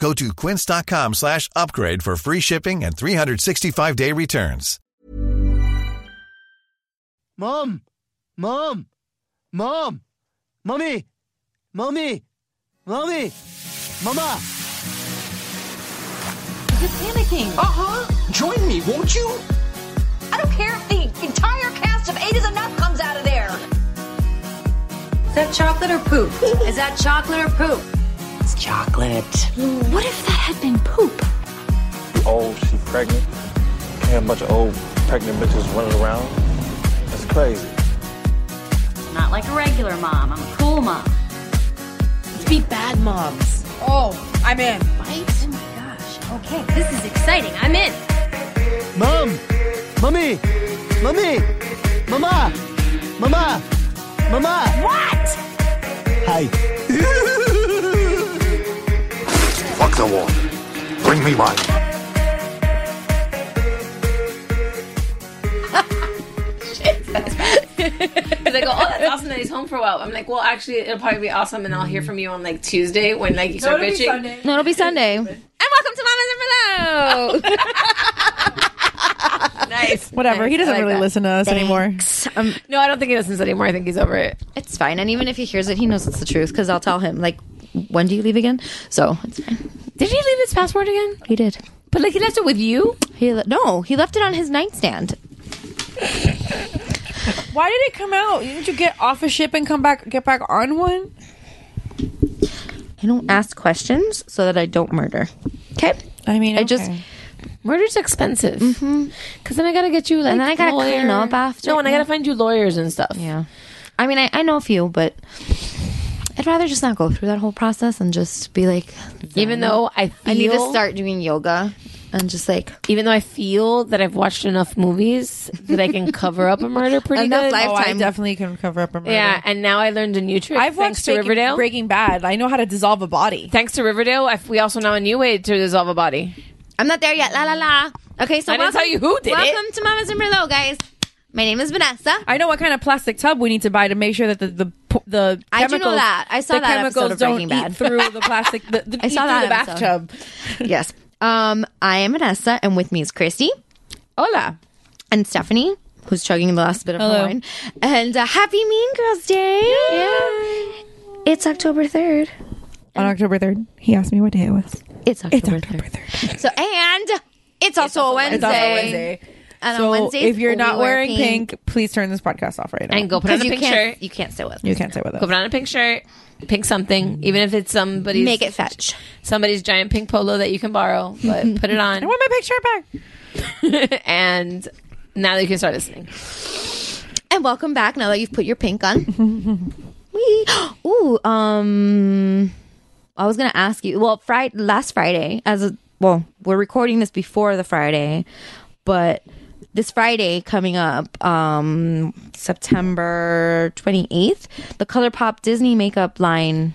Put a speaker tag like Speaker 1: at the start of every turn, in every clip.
Speaker 1: Go to quince.com slash upgrade for free shipping and 365-day returns.
Speaker 2: Mom! Mom! Mom! Mommy! Mommy! Mommy! Mama!
Speaker 3: You're panicking.
Speaker 4: Uh huh. Join me, won't you?
Speaker 3: I don't care if the entire cast of Eight is Enough comes out of there. Is that chocolate or poop? Is that chocolate or poop?
Speaker 4: It's chocolate.
Speaker 3: What if that had been poop?
Speaker 5: old, she pregnant. Can't have a bunch of old pregnant bitches running around. That's crazy.
Speaker 3: Not like a regular mom. I'm a cool mom.
Speaker 6: Let's be bad moms. Oh, I'm in.
Speaker 3: Right? Oh my gosh. Okay, this is exciting. I'm in.
Speaker 2: Mom! Mommy! Mommy! Mama! Mama! Mama!
Speaker 3: What?
Speaker 2: Hi.
Speaker 4: Fuck the war. Bring me mine.
Speaker 7: Because I go, oh, that's awesome that he's home for a while. I'm like, well, actually, it'll probably be awesome, and I'll hear from you on like Tuesday when like you start bitching.
Speaker 8: No, it'll be Sunday. And welcome to Mamas and Merlot.
Speaker 7: Nice.
Speaker 6: Whatever. He doesn't
Speaker 7: like
Speaker 6: really
Speaker 7: that.
Speaker 6: listen to us anymore.
Speaker 8: um,
Speaker 7: No, I don't think he listens anymore. I think he's over it.
Speaker 8: it's fine. And even if he hears it, he knows it's the truth because I'll tell him, like, when do you leave again? So it's fine.
Speaker 7: Did he leave his passport again?
Speaker 8: He did.
Speaker 7: But like he left it with you.
Speaker 8: He le- No, he left it on his nightstand.
Speaker 6: Why did it come out? Didn't you get off a ship and come back, get back on one?
Speaker 8: I don't ask questions so that I don't murder. Okay?
Speaker 6: I mean,
Speaker 8: I just.
Speaker 6: okay.
Speaker 7: Murder's expensive. Mm-hmm. Because then I gotta get you like
Speaker 8: And then I gotta clean
Speaker 7: lawyer-
Speaker 8: up after.
Speaker 7: No, and I gotta find you lawyers and stuff.
Speaker 8: Yeah. I mean, I, I know a few, but I'd rather just not go through that whole process and just be like,
Speaker 7: Even though I feel,
Speaker 8: I need to start doing yoga and just like
Speaker 7: Even though I feel that I've watched enough movies that I can cover up a murder pretty
Speaker 8: Enough
Speaker 7: good.
Speaker 8: life-
Speaker 6: Oh, I
Speaker 8: Lifetime.
Speaker 6: definitely can cover up a murder.
Speaker 7: yeah, and now I learned a new trick.
Speaker 6: I've
Speaker 7: thanks
Speaker 6: watched
Speaker 7: to
Speaker 6: Breaking,
Speaker 7: Riverdale.
Speaker 6: Breaking Bad. I know how to dissolve a body.
Speaker 7: Thanks to Riverdale, I, we also know a new way to dissolve a body.
Speaker 8: I'm not there yet. La la la. Okay, so
Speaker 7: I didn't
Speaker 8: welcome,
Speaker 7: tell you who did it.
Speaker 8: welcome to Mamas and Merlot, guys. My name is Vanessa.
Speaker 6: I know what kind of plastic tub we need to buy to make sure that the the the
Speaker 8: I do know that. I saw
Speaker 6: the
Speaker 8: that episode
Speaker 6: chemicals
Speaker 8: of
Speaker 6: don't
Speaker 8: Breaking Bad.
Speaker 6: through the plastic. The, the,
Speaker 8: I
Speaker 6: eat
Speaker 8: saw that
Speaker 6: the bathtub.
Speaker 8: yes. Um, I am Vanessa, and with me is Christy
Speaker 7: Hola.
Speaker 8: and Stephanie, who's chugging the last bit of
Speaker 6: Hello.
Speaker 8: wine. And uh, Happy Mean Girls Day! Yeah. It's October third.
Speaker 6: On October third, he asked me what day it was.
Speaker 8: It's October,
Speaker 6: It's
Speaker 8: October
Speaker 6: October
Speaker 8: third.
Speaker 6: third.
Speaker 8: So and it's also, a Wednesday.
Speaker 6: It's also Wednesday.
Speaker 8: And
Speaker 6: so
Speaker 8: on Wednesdays,
Speaker 6: if you're
Speaker 8: we
Speaker 6: not
Speaker 8: wear
Speaker 6: wearing pink, please turn this podcast off right now.
Speaker 7: And go put on
Speaker 8: because
Speaker 7: a
Speaker 8: you
Speaker 7: pink
Speaker 8: can't
Speaker 7: shirt.
Speaker 8: you can't sit with. Us.
Speaker 6: You can't sit with us.
Speaker 7: Go put on a pink shirt, pink something, even if it's somebody's
Speaker 8: Make it fetch.
Speaker 7: somebody's giant pink polo that you can borrow, but put it on.
Speaker 6: I want my pink shirt back.
Speaker 7: and now that you can start listening.
Speaker 8: And welcome back. Now that you've put your pink on. we ooh um, I was gonna ask you. Well, Friday last Friday, as a well, we're recording this before the Friday, but this Friday coming up, um, September twenty eighth, the ColourPop Disney makeup line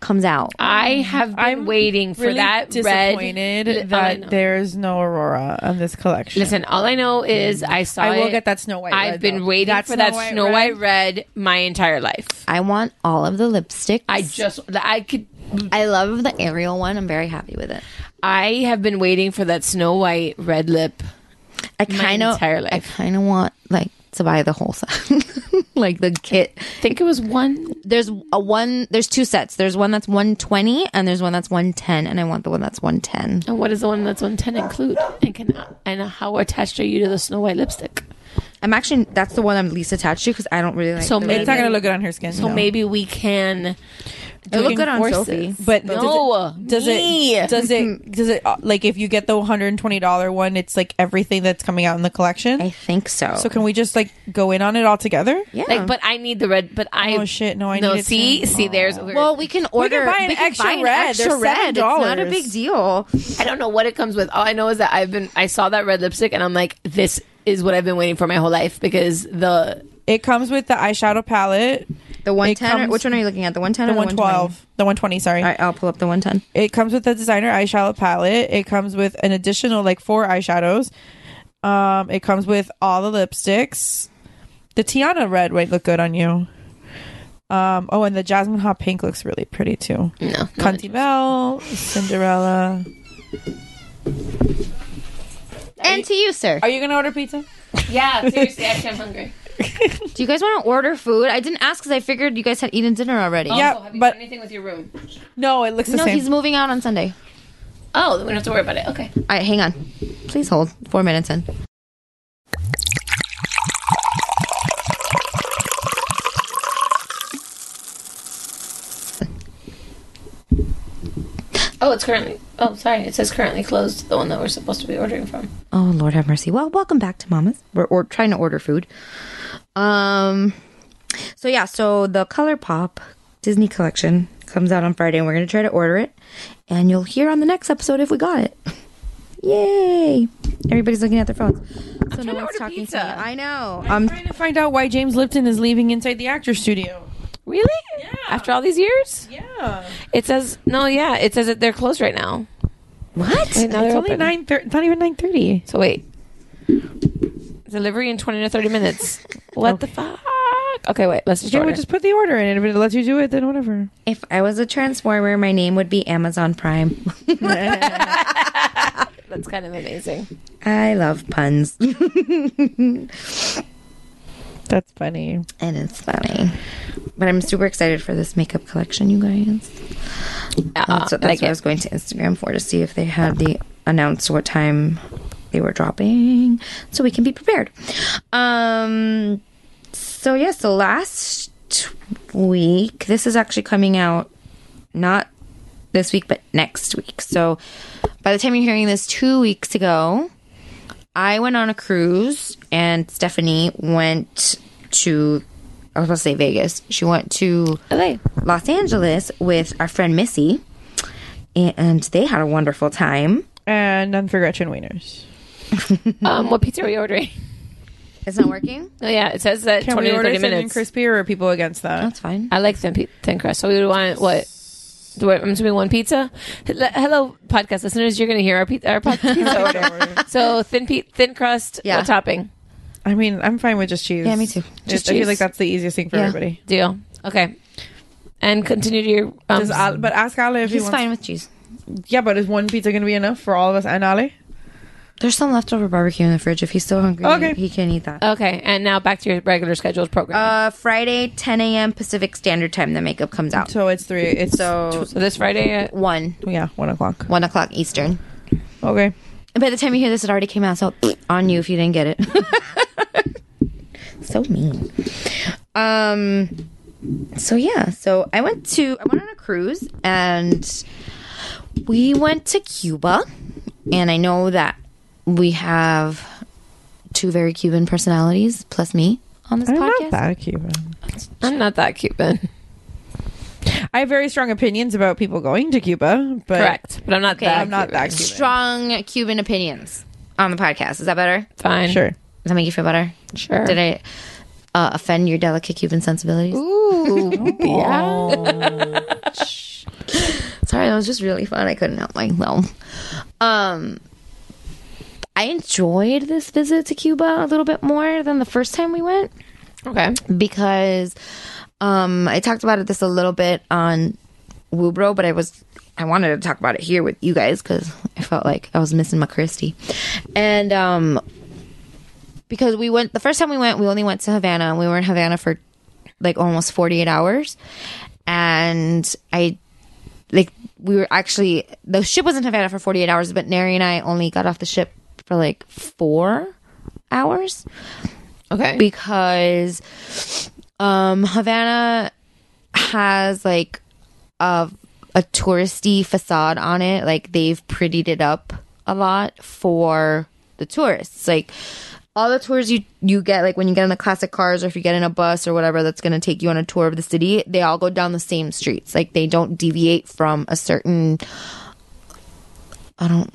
Speaker 8: comes out.
Speaker 7: I have been
Speaker 6: I'm
Speaker 7: waiting for
Speaker 6: really
Speaker 7: that
Speaker 6: disappointed
Speaker 7: red. all
Speaker 6: that there's no Aurora on this collection.
Speaker 7: Listen, all I know is I saw.
Speaker 6: I will
Speaker 7: it.
Speaker 6: get that Snow White
Speaker 7: I've
Speaker 6: red,
Speaker 7: been
Speaker 6: though.
Speaker 7: waiting
Speaker 6: That
Speaker 7: for
Speaker 6: Snow
Speaker 7: that
Speaker 6: White
Speaker 7: Snow
Speaker 6: red?
Speaker 7: White red my entire life.
Speaker 8: I want all of the lipsticks.
Speaker 7: I just, I could.
Speaker 8: I love the Ariel one. I'm very happy with it.
Speaker 7: I have been waiting for that Snow White red lip.
Speaker 8: I kind of,
Speaker 7: entire
Speaker 8: I kind of want like to buy the whole set, like the kit.
Speaker 7: I think it was one.
Speaker 8: There's a one. There's two sets. There's one that's 120 and there's one that's 110, and I want the one that's 110.
Speaker 7: And what does the one that's one ten include? And can and how attached are you to the Snow White lipstick?
Speaker 8: I'm actually that's the one I'm least attached to because I don't really like.
Speaker 7: So
Speaker 8: the
Speaker 7: maybe-
Speaker 6: it's not gonna look good on her skin.
Speaker 7: So
Speaker 6: no.
Speaker 7: maybe we can.
Speaker 8: It looked good on
Speaker 7: forces.
Speaker 8: Sophie.
Speaker 6: But
Speaker 7: No,
Speaker 6: does
Speaker 7: me.
Speaker 6: it does it does it uh, like if you get the $120 one, it's like everything that's coming out in the collection?
Speaker 8: I think so.
Speaker 6: so can we just like go in on it all together?
Speaker 8: yeah.
Speaker 7: Like, but I need the red. But I.
Speaker 6: Oh shit! No, I
Speaker 7: no,
Speaker 6: need it
Speaker 7: see,
Speaker 6: too.
Speaker 7: see, there's.
Speaker 8: well, we can order.
Speaker 6: we can buy an extra
Speaker 8: buy an
Speaker 6: red.
Speaker 8: extra
Speaker 6: They're
Speaker 8: red. It's not a big deal.
Speaker 7: I don't know what it comes with. All I know is that I've been. I saw that red lipstick, and I'm like, this is what I've been waiting for my whole life because the
Speaker 6: It comes with the eyeshadow palette,
Speaker 8: The 110. or- which one are you looking at? The 110
Speaker 6: the
Speaker 8: or the
Speaker 6: 112, the 120. Sorry,
Speaker 8: All right, I'll pull up the 110.
Speaker 6: it comes with the designer eyeshadow palette. It comes with an additional like four eyeshadows. Um, it comes with all the lipsticks. The Tiana red might look good on you. Um, oh, and the Jasmine Hot Pink looks really pretty too.
Speaker 7: no.
Speaker 6: Cunty Belle, Cinderella.
Speaker 8: And to you, sir.
Speaker 6: Are you gonna order pizza?
Speaker 7: Yeah, seriously, actually, I'm hungry.
Speaker 8: Do you guys want to order food? I didn't ask because I figured you guys had eaten dinner already.
Speaker 6: Yeah,
Speaker 7: Also, have you
Speaker 6: but-
Speaker 7: done anything with your room?
Speaker 6: No, it looks the
Speaker 8: No,
Speaker 6: same.
Speaker 8: he's moving out on Sunday.
Speaker 7: Oh, then we don't have to worry about it. Okay.
Speaker 8: All right, hang on. Please hold. Four minutes in.
Speaker 7: Oh, it's currently. Oh, sorry. It says currently closed. The one that we're supposed to be ordering from.
Speaker 8: Oh, Lord have mercy. Well, welcome back to Mama's. We're, or trying to order food. Um, so yeah, so the Color Pop Disney collection comes out on Friday, and we're gonna try to order it, and you'll hear on the next episode if we got it. Yay! Everybody's looking at their phones, so no one's
Speaker 7: order
Speaker 8: talking
Speaker 7: pizza.
Speaker 8: to me. I know.
Speaker 6: I'm
Speaker 8: Um,
Speaker 6: trying to find out why James Lipton is leaving inside the actor studio.
Speaker 7: Really? Yeah. After all these years?
Speaker 6: Yeah,
Speaker 7: It says no. Yeah, it says that they're closed right now.
Speaker 8: what?
Speaker 7: Wait, now
Speaker 6: it's only
Speaker 7: open.
Speaker 6: nine. Thir- it's not even nine thirty.
Speaker 7: So wait. Delivery in twenty to thirty minutes. What the fuck? Okay, wait. Let's just
Speaker 6: Okay,
Speaker 7: order.
Speaker 6: we just put the order in. If it lets you do it, then whatever.
Speaker 8: If I was a transformer, my name would be Amazon Prime.
Speaker 7: That's kind of amazing.
Speaker 8: I love puns,
Speaker 6: That's funny.
Speaker 8: and it's funny. But I'm super excited for this makeup collection, you guys.
Speaker 7: Uh,
Speaker 8: That's, what, that's
Speaker 7: like
Speaker 8: what I
Speaker 7: it.
Speaker 8: was going to Instagram for to see if they had the announced what time they were dropping, so we can be prepared. Um. So yeah. So last week, this is actually coming out not this week, but next week. So by the time you're hearing this, two weeks ago, I went on a cruise, and Stephanie went to. I was supposed to say Vegas. She went to
Speaker 7: LA.
Speaker 8: Los Angeles with our friend Missy, and they had a wonderful time.
Speaker 6: And none for Gretchen Wieners.
Speaker 7: Um, what pizza are we ordering?
Speaker 8: It's not working.
Speaker 7: Oh yeah, it says that
Speaker 6: Can
Speaker 7: twenty
Speaker 6: we
Speaker 7: to
Speaker 6: order
Speaker 7: thirty
Speaker 6: thin and
Speaker 7: minutes.
Speaker 6: crispy, or are people against that?
Speaker 8: That's fine.
Speaker 7: I like thin, pi- thin crust. So we would want what? Do I, I'm assuming one pizza. Hel- Hello, podcast listeners. You're going to hear our pizza, our pod- pizza order. So thin, pe- thin crust.
Speaker 8: Yeah.
Speaker 7: What topping?
Speaker 6: I mean, I'm fine with just cheese.
Speaker 8: Yeah, me too.
Speaker 6: Just
Speaker 7: Just
Speaker 6: I feel
Speaker 7: cheese.
Speaker 6: like that's the easiest thing for
Speaker 8: Yeah.
Speaker 6: everybody.
Speaker 7: Deal. Okay. And continue to your. Um,
Speaker 6: Just Ale- but ask Ali if he
Speaker 8: He's
Speaker 6: wants.
Speaker 8: fine with cheese.
Speaker 6: Yeah, but is one pizza going to be enough for all of us and Ale?
Speaker 8: There's some leftover barbecue in the fridge. If he's still hungry,
Speaker 6: Okay.
Speaker 8: he can eat that.
Speaker 7: okay, and now back to your regular scheduled program.
Speaker 8: Uh, Friday, 10 a.m. Pacific Standard Time. The makeup comes out.
Speaker 6: So it's three. It's
Speaker 8: So
Speaker 7: so this Friday, at,
Speaker 8: one,
Speaker 6: yeah, one o'clock.
Speaker 8: one o'clock Eastern.
Speaker 6: Okay.
Speaker 8: And by the time you hear this, it already came out. So on you if you didn't get it. so mean. Um. So yeah. So I went to I went on a cruise and we went to Cuba, and I know that we have two very Cuban personalities plus me on this
Speaker 6: I'm
Speaker 8: podcast.
Speaker 6: not that Cuban.
Speaker 7: I'm not that Cuban.
Speaker 6: I have very strong opinions about people going to Cuba, but
Speaker 7: Correct, but I'm not
Speaker 8: Okay.
Speaker 7: that.
Speaker 6: I'm not
Speaker 7: Cuban.
Speaker 6: that Cuban.
Speaker 8: Strong Cuban opinions on the podcast. Is that better?
Speaker 7: Fine.
Speaker 6: Sure.
Speaker 8: Does that make you feel better?
Speaker 7: Sure.
Speaker 8: Did I? uh, offend your delicate Cuban sensibilities.
Speaker 7: Ooh, yeah.
Speaker 8: Sorry, that was just really fun. I couldn't help myself. Um, I enjoyed this visit to Cuba a little bit more than the first time we went.
Speaker 7: Okay.
Speaker 8: because um, I talked about it this a little bit on Woobro, but I was I wanted to talk about it here with you guys because I felt like I was missing my Christie, and um, because we went the first time we went, we only went to Havana, and we were in Havana for like almost forty eight hours, and I like we were actually the ship was in Havana for 48 hours, but Neri and I only got off the ship for like four hours
Speaker 7: Okay.
Speaker 8: because um Havana has like a a touristy facade on it. Like they've prettied it up a lot for the tourists. Like all the tours you you get like when you get in the classic cars or if you get in a bus or whatever that's going to take you on a tour of the city, they all go down the same streets. Like they don't deviate from a certain I don't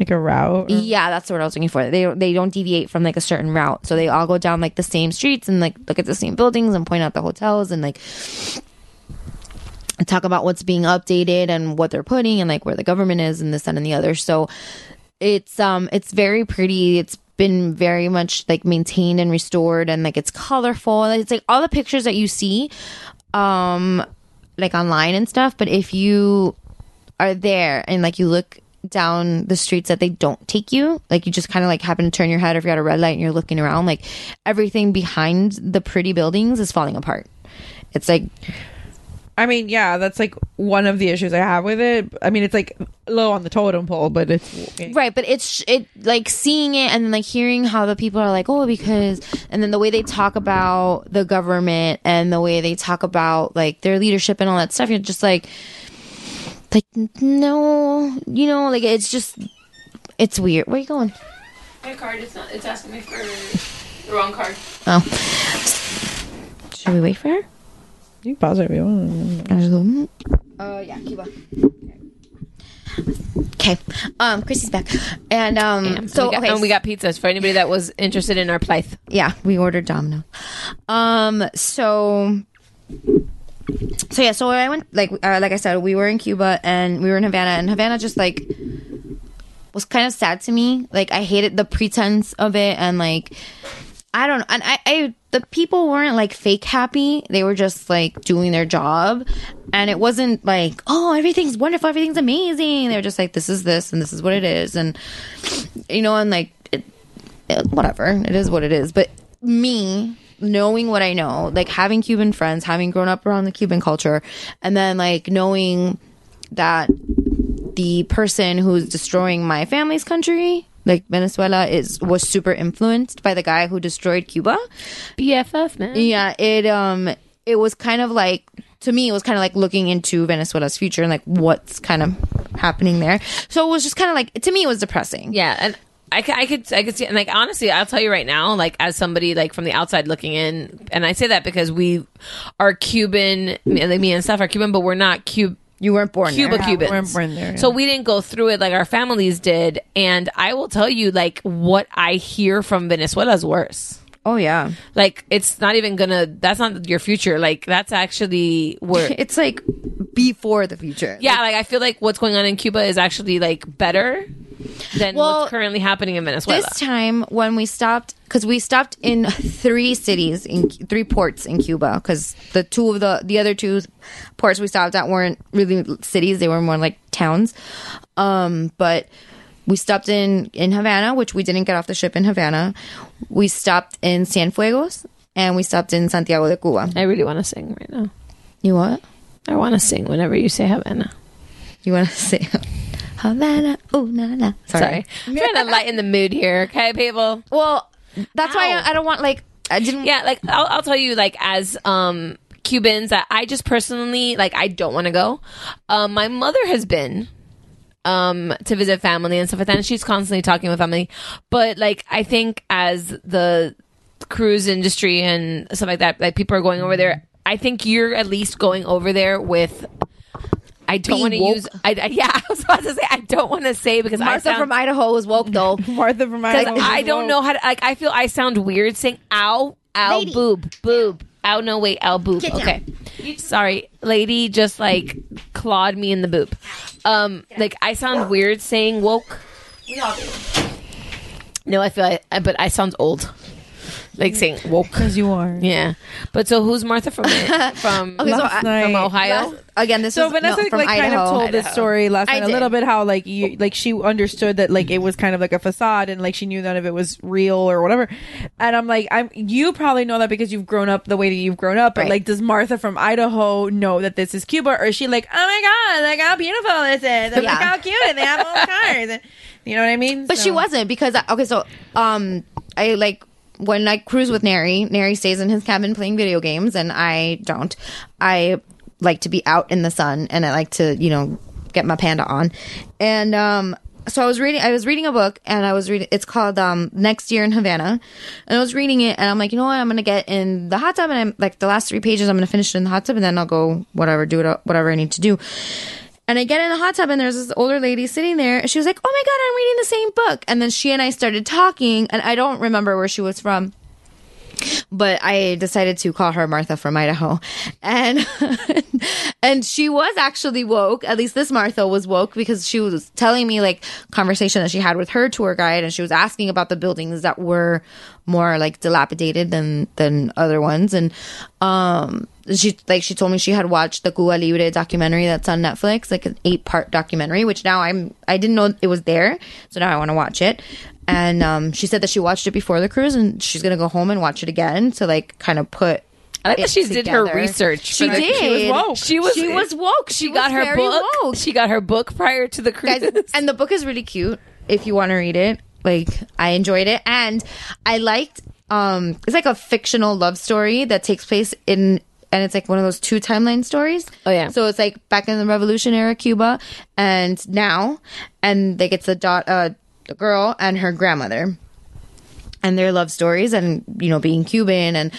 Speaker 6: Like a route. or-
Speaker 8: yeah, that's what I was looking for. They they don't deviate from like a certain route, so they all go down like the same streets and like look at the same buildings and point out the hotels and like talk about what's being updated and what they're putting and like where the government is and this that, and the other. So it's um it's very pretty. It's been very much like maintained and restored and like it's colorful. It's like all the pictures that you see um like online and stuff, but if you are there and like you look down the streets that they don't take you. Like you just kind of like happen to turn your head if you're at a red light and you're looking around like everything behind the pretty buildings is falling apart. It's like
Speaker 6: I mean, yeah, that's like one of the issues I have with it. I mean, it's like low on the totem pole, but it's
Speaker 8: right but it's it like seeing it and then like hearing how the people are like oh because and then the way they talk about the government and the way they talk about like their leadership and all that stuff you're just like like no you know like it's just it's weird where you going
Speaker 7: My card is not. It's asking me for the wrong card.
Speaker 8: oh should we wait for her
Speaker 6: You can pause it if you want.
Speaker 8: I just go, mm. Uh, yeah, Cuba. Okay. Um, Chrissy's back, and um,
Speaker 7: And
Speaker 8: so
Speaker 7: we got,
Speaker 8: okay,
Speaker 7: and we got pizzas for anybody that was interested in our Blythe.
Speaker 8: yeah, we ordered Domino. Um, so. So yeah, so I went like uh, like I said, we were in Cuba and we were in Havana, and Havana just like was kind of sad to me. Like I hated the pretense of it, and like I don't know, and I, I the people weren't like fake happy. They were just like doing their job, and it wasn't like oh everything's wonderful, everything's amazing. They were just like this is this and this is what it is, and you know, and like it, it, whatever, it is what it is. But me knowing what I know, like having Cuban friends, having grown up around the Cuban culture, and then like knowing that the person who's destroying my family's country like venezuela is was super influenced by the guy who destroyed cuba.
Speaker 7: BFF man.
Speaker 8: yeah it um it was kind of like to me it was kind of like looking into venezuela's future and like what's kind of happening there. So it was just kind of like to me it was depressing.
Speaker 7: Yeah, and I, I could I could see and like honestly, I'll tell you right now, like as somebody like from the outside looking in, and I say that because we are Cuban, me- like me and Steph are Cuban, but we're not Cuban.
Speaker 8: you weren't born
Speaker 7: Cuba
Speaker 8: there.
Speaker 7: Cubans.
Speaker 6: we weren't born there, yeah.
Speaker 7: So we didn't go through it like our families did. And I will tell you, like, what I hear from Venezuela is worse.
Speaker 8: oh yeah
Speaker 7: Like, it's not even gonna, that's not your future. Like, that's actually where,
Speaker 8: it's like before the future
Speaker 7: yeah, like, I feel like what's going on in Cuba is actually like better than
Speaker 8: Well,
Speaker 7: what's currently happening in Venezuela.
Speaker 8: this time when we stopped because we stopped in three cities in three ports in cuba because the two of the the other two ports we stopped at weren't really cities they were more like towns um but we stopped in in havana which we didn't get off the ship in havana we stopped in cienfuegos and we stopped in santiago de cuba
Speaker 7: I really want to sing right now.
Speaker 8: you what
Speaker 7: I want to sing whenever you say Havana.
Speaker 8: you want to say havana oh na na
Speaker 7: Sorry. I'm trying to lighten the mood here, okay, people?
Speaker 8: well that's why
Speaker 7: Ow.
Speaker 8: I, I don't want like i didn't
Speaker 7: Yeah, like I'll, I'll tell you, like as um Cubans, that I just personally like I don't want to go. Um, my mother has been um to visit family and stuff like that, and she's constantly talking with family. But like I think as the cruise industry and stuff like that, like people are going over there. I think you're at least going over there with. I don't want to use. I, I- yeah, I was about to say I don't want to say because I
Speaker 8: martha
Speaker 7: sound,
Speaker 8: from idaho was woke though
Speaker 6: Martha from
Speaker 7: because
Speaker 6: Idaho.
Speaker 7: I don't know how to like. I feel I sound weird saying "ow" ow,
Speaker 8: Lady.
Speaker 7: boob boob. Ow no wait ow, boob.
Speaker 8: Get down.
Speaker 7: Okay, sorry, lady. Just like clawed me in the boob. Um, like I sound weird saying woke. We all do. No, I feel I, but I sound old. Like saying woke.
Speaker 6: Because you are.
Speaker 7: Yeah, but so who's Martha from from
Speaker 8: Okay, so
Speaker 6: Last
Speaker 8: I-
Speaker 6: night-
Speaker 7: from Ohio?
Speaker 8: Last- again, this
Speaker 6: So
Speaker 8: is
Speaker 6: Vanessa
Speaker 8: no, from
Speaker 6: like kind of
Speaker 8: Idaho.
Speaker 6: told this story last night a little bit how like you like she understood that like it was kind of like a facade and like she knew none of it was real or whatever. And I'm like I'm you probably know that because you've grown up the way that you've grown up. But
Speaker 8: Right.
Speaker 6: like does Martha from Idaho know that this is Cuba or is she like oh my god like how beautiful this is and look
Speaker 8: Yeah.
Speaker 6: how cute and they have all the cars and you know what I mean?
Speaker 8: But she wasn't because okay, so um, I like when I cruise with Nary. Nary stays in his cabin playing video games, and I don't. I like to be out in the sun, and I like to you know get my panda on, and um. So I was reading. I was reading a book, and I was reading. It's called um, "Next Year in Havana," and I was reading it, and I'm like, you know what? I'm gonna get in the hot tub, and I'm like, the last three pages, I'm gonna finish it in the hot tub, and then I'll go whatever, do it, whatever I need to do. And I get in the hot tub and there's this older lady sitting there. And she was like, Oh my God, I'm reading the same book. And then she and I started talking and I don't remember where she was from. But I decided to call her Martha from Idaho. And and she was actually woke. At least this Martha was woke because she was telling me like conversation that she had with her tour guide and she was asking about the buildings that were more like dilapidated than than other ones. And um she like she told me she had watched the Cuba Libre documentary that's on Netflix, like an eight part documentary, which now I'm I didn't know it was there, so now I want to watch it. And um, she said that she watched it before the cruise, and she's gonna go home and watch it again to like kind of put.
Speaker 7: I like that she did her research.
Speaker 8: She
Speaker 7: the-
Speaker 8: did.
Speaker 6: She was woke.
Speaker 7: She was
Speaker 8: She was woke. She,
Speaker 7: She got her book.
Speaker 8: woke.
Speaker 7: She got her book prior to the cruise.
Speaker 8: guys and the book is really cute if you want to read it like i enjoyed it and i liked um it's like a fictional love story that takes place in and it's like one of those two timeline stories
Speaker 7: Oh, yeah.
Speaker 8: so it's like back in the revolution era cuba and now and like it's a dot uh the girl and her grandmother and their love stories and you know being cuban and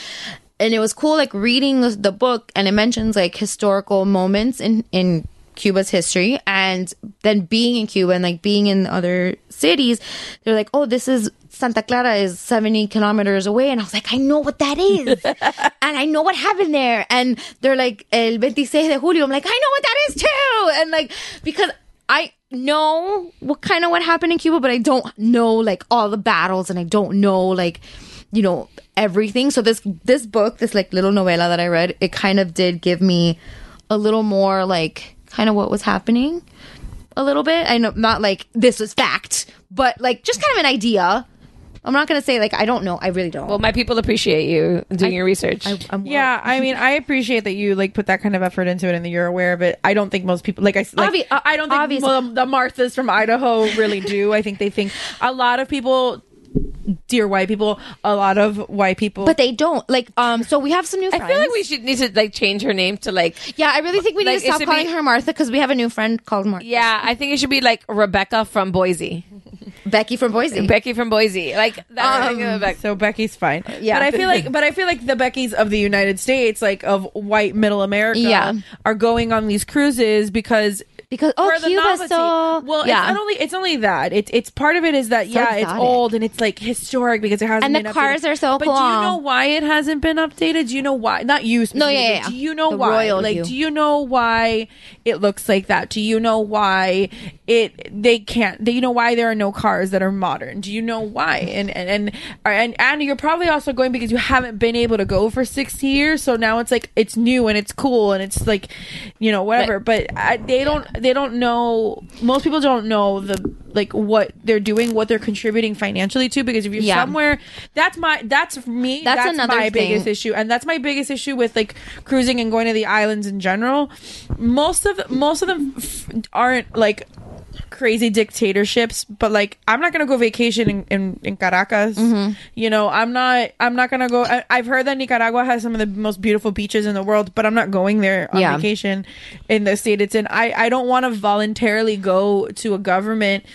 Speaker 8: and it was cool like reading the, the book and it mentions like historical moments in in cuba's history and then being in cuba and like being in other cities they're like oh this is santa clara is 70 kilometers away and i was like i know what that is and i know what happened there and they're like el 26 de julio i'm like i know what that is too and like because I know what kind of what happened in Cuba, but I don't know like all the battles and I don't know like you know everything. So this this book, this like little novela that I read, it kind of did give me a little more like kind of what was happening a little bit. I know not like this was fact, but like just kind of an idea. I'm not gonna say like I don't know. I really don't.
Speaker 7: well, my people appreciate you doing your research.
Speaker 8: I, I'm
Speaker 6: Yeah, I mean, I appreciate that you like put that kind of effort into it and that you're aware of it. I don't think most people like I like,
Speaker 8: Obvi- uh,
Speaker 6: I don't think
Speaker 8: obviously.
Speaker 6: well, the Marthas from Idaho really do. I think they think a lot of people, dear white people, a lot of white people,
Speaker 8: but they don't like. Um. So we have some new.
Speaker 7: I feel like we should need to like change her name to like
Speaker 8: Yeah, I really think we need
Speaker 7: Like,
Speaker 8: to stop calling
Speaker 7: be-
Speaker 8: her Martha because we have a new friend called Martha.
Speaker 7: yeah. I think it should be like Rebecca from Boise,
Speaker 8: Becky from Boise.
Speaker 7: Becky from Boise. Like that. I think of Beck-
Speaker 6: so Becky's fine.
Speaker 8: Yeah.
Speaker 6: but I feel like, but I feel like the Beckys of the United States, like of white middle America,
Speaker 8: Yeah.
Speaker 6: are going on these cruises because
Speaker 8: because oh, Cuba's so
Speaker 6: well.
Speaker 8: yeah.
Speaker 6: It's not only it's only that it's it's part of it is that yeah it's old and it's like historic because it hasn't
Speaker 8: And the
Speaker 6: been updated.
Speaker 8: cars are so
Speaker 6: But do you know why it hasn't been updated? Do you know why? Not you.
Speaker 8: No, yeah, yeah, yeah.
Speaker 6: Do you know
Speaker 8: The
Speaker 6: why? like,
Speaker 8: you.
Speaker 6: do you know why it looks like that? Do you know why it they can't? Do you know why there are no cars that are modern? Do you know why? And and and and, and you're probably also going because you haven't been able to go for sixty years. So now it's like it's new and it's cool and it's like you know whatever. But I, they don't they don't know. Most people don't know the like what they're doing, what they're contributing financially to. Because if you're
Speaker 8: Yeah.
Speaker 6: somewhere, that's my that's me.
Speaker 8: That's
Speaker 6: That's,
Speaker 8: another
Speaker 6: my
Speaker 8: thing.
Speaker 6: biggest issue, and that's my biggest issue with like cruising and going to the islands in general. Most of most of them f- aren't like crazy dictatorships but like i'm not gonna go vacation in, in, in caracas
Speaker 8: Mm-hmm.
Speaker 6: you know i'm not i'm not gonna go I, i've heard that nicaragua has some of the most beautiful beaches in the world but i'm not going there on
Speaker 8: Yeah.
Speaker 6: vacation in the state it's in i i don't want to voluntarily go to a government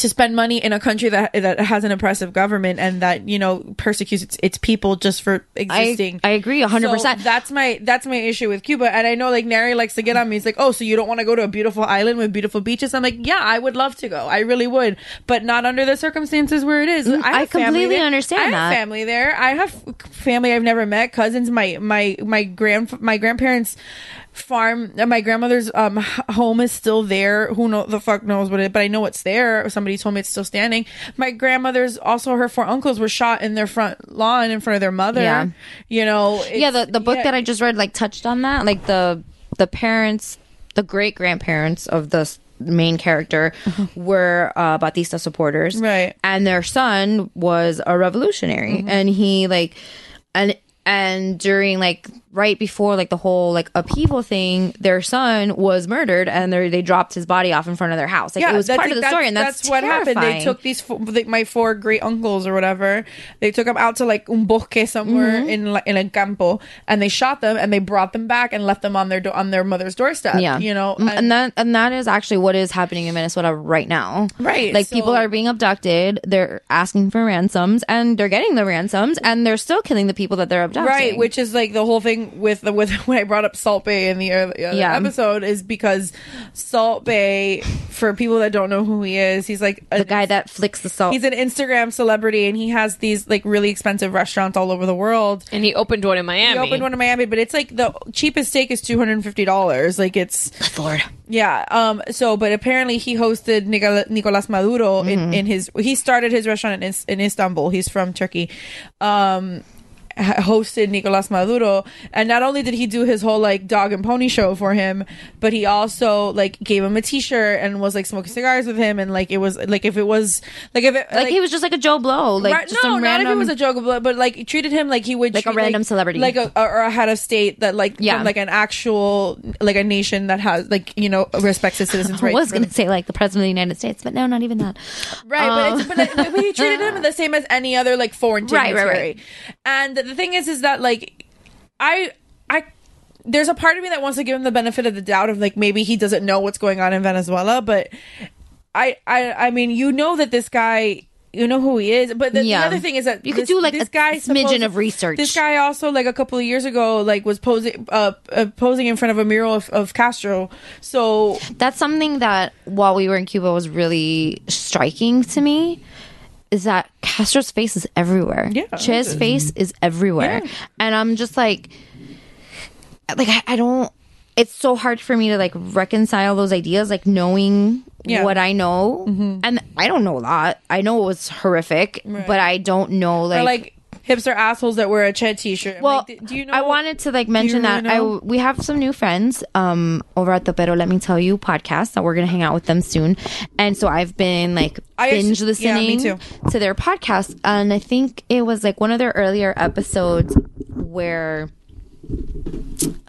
Speaker 6: to spend money in a country that that has an oppressive government and that you know persecutes its, its people just for existing.
Speaker 8: I agree 100%.
Speaker 6: That's my that's my issue with Cuba, and I know like Nary likes to get on me. He's like, "Oh, so you don't want to go to a beautiful island with beautiful beaches?" I'm like, "Yeah, I would love to go. I really would, but not under the circumstances where it is." Mm, I, have
Speaker 8: I completely understand
Speaker 6: I have
Speaker 8: that.
Speaker 6: family there. I have family I've never met, cousins. My my my grand my grandparents farm my grandmother's um home is still there who know the fuck knows what it but i know it's there somebody told me it's still standing my grandmother's also her four uncles were shot in their front lawn in front of their mother
Speaker 8: Yeah.
Speaker 6: you know
Speaker 8: yeah, the the book
Speaker 6: yeah.
Speaker 8: that I just read like touched on that. Like the the parents, the great grandparents of the main character were uh, Batista supporters,
Speaker 6: Right.
Speaker 8: And their son was a revolutionary, and he like and and during like right before like the whole like upheaval thing, their son was murdered, and they they dropped his body off in front of their house. Like it was
Speaker 6: that's-
Speaker 8: part of the
Speaker 6: that's-
Speaker 8: story, and that's,
Speaker 6: what happened. They took these like, my four great uncles or whatever. They took them out to like un bosque somewhere
Speaker 8: Mm-hmm.
Speaker 6: in like, in a campo, and they shot them and they brought them back and left them on their do- on their mother's doorstep.
Speaker 8: yeah
Speaker 6: you know,
Speaker 8: Mm, and, that and that is actually what is happening in minnesota right now
Speaker 6: Right,
Speaker 8: like people are being abducted they're asking for ransoms and they're getting the ransoms and they're still killing the people that they're abducting
Speaker 6: Right, which is like the whole thing with the with when I brought up Salt Bae in the early, other
Speaker 8: Yeah.
Speaker 6: episode is because Salt Bae, for people that don't know who he is, he's like a,
Speaker 8: the guy that flicks the salt
Speaker 6: he's an Instagram celebrity and he has these like really expensive restaurants all over the world.
Speaker 7: And he opened one in Miami.
Speaker 6: He opened one in Miami, but it's like the cheapest steak is two hundred and fifty dollars. Like it's
Speaker 8: Florida.
Speaker 6: yeah. Um. So, but apparently he hosted Nicola, Nicolas Maduro in, in his. He started his restaurant in, in Istanbul. He's from Turkey. Um. Hosted Nicolas Maduro, and not only did he do his whole like dog and pony show for him, but he also like gave him a T-shirt and was like smoking cigars with him, and like it was like if it was like if it
Speaker 8: like, he was just like a joe blow like
Speaker 6: Right-
Speaker 8: just
Speaker 6: no,
Speaker 8: some
Speaker 6: not
Speaker 8: random
Speaker 6: if it was a joke, but, but like he treated him like he would
Speaker 8: Like a
Speaker 6: treat,
Speaker 8: random celebrity.
Speaker 6: like a or a head of state that like
Speaker 8: Yeah.
Speaker 6: from like an actual like a nation that has like you know respects its citizens'
Speaker 8: I was gonna say like the president of the United States, but no, not even that.
Speaker 6: Right, but, it's, but, like, uh, but he treated him the same as any other like foreign
Speaker 8: Right, right, right.
Speaker 6: And the thing is, is that like I I there's a part of me that wants to give him the benefit of the doubt of like maybe he doesn't know what's going on in Venezuela, but I I I mean you know that this guy. You know who he is, but the,
Speaker 8: Yeah.
Speaker 6: the other thing is that
Speaker 8: You could do, like,
Speaker 6: this
Speaker 8: a
Speaker 6: guy
Speaker 8: smidgen
Speaker 6: supposed-
Speaker 8: of research.
Speaker 6: This guy also, like a couple of years ago, like was posing, uh, uh posing in front of a mural of, of Castro. So
Speaker 8: That's something that while we were in Cuba was really striking to me. Is that Castro's face is everywhere?
Speaker 6: Yeah,
Speaker 8: Che's face is everywhere, and I'm just like, like I, I don't. It's so hard for me to like reconcile those ideas, like knowing
Speaker 6: Yeah.
Speaker 8: what I know, mm-hmm. and I don't know a lot. I know it was horrific, but I don't know
Speaker 6: or
Speaker 8: like
Speaker 6: like hipster assholes that wear a Che t-shirt. I'm
Speaker 8: Well,
Speaker 6: like, do you know?
Speaker 8: I wanted to like mention
Speaker 6: really
Speaker 8: that I
Speaker 6: know?
Speaker 8: we have some new friends um over at the Pero Let Me Tell You podcast that we're gonna hang out with them soon, and so I've been like
Speaker 6: I actually-
Speaker 8: binge
Speaker 6: yeah, me
Speaker 8: listening
Speaker 6: too.
Speaker 8: to their podcast, and I think it was like one of their earlier episodes where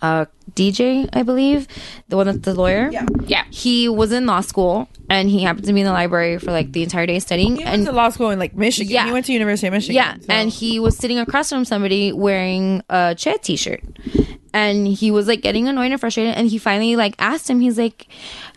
Speaker 8: uh DJ, I believe, the one that's the lawyer.
Speaker 6: Yeah.
Speaker 7: Yeah.
Speaker 8: He was in law school and he happened to be in the library for like the entire day studying.
Speaker 6: He
Speaker 8: and
Speaker 6: went to law school in like Michigan.
Speaker 8: Yeah.
Speaker 6: He went to University of Michigan.
Speaker 8: yeah,
Speaker 6: so-
Speaker 8: and he was sitting across from somebody wearing a Che t-shirt, and he was like getting annoyed and frustrated. And he finally like asked him, he's like,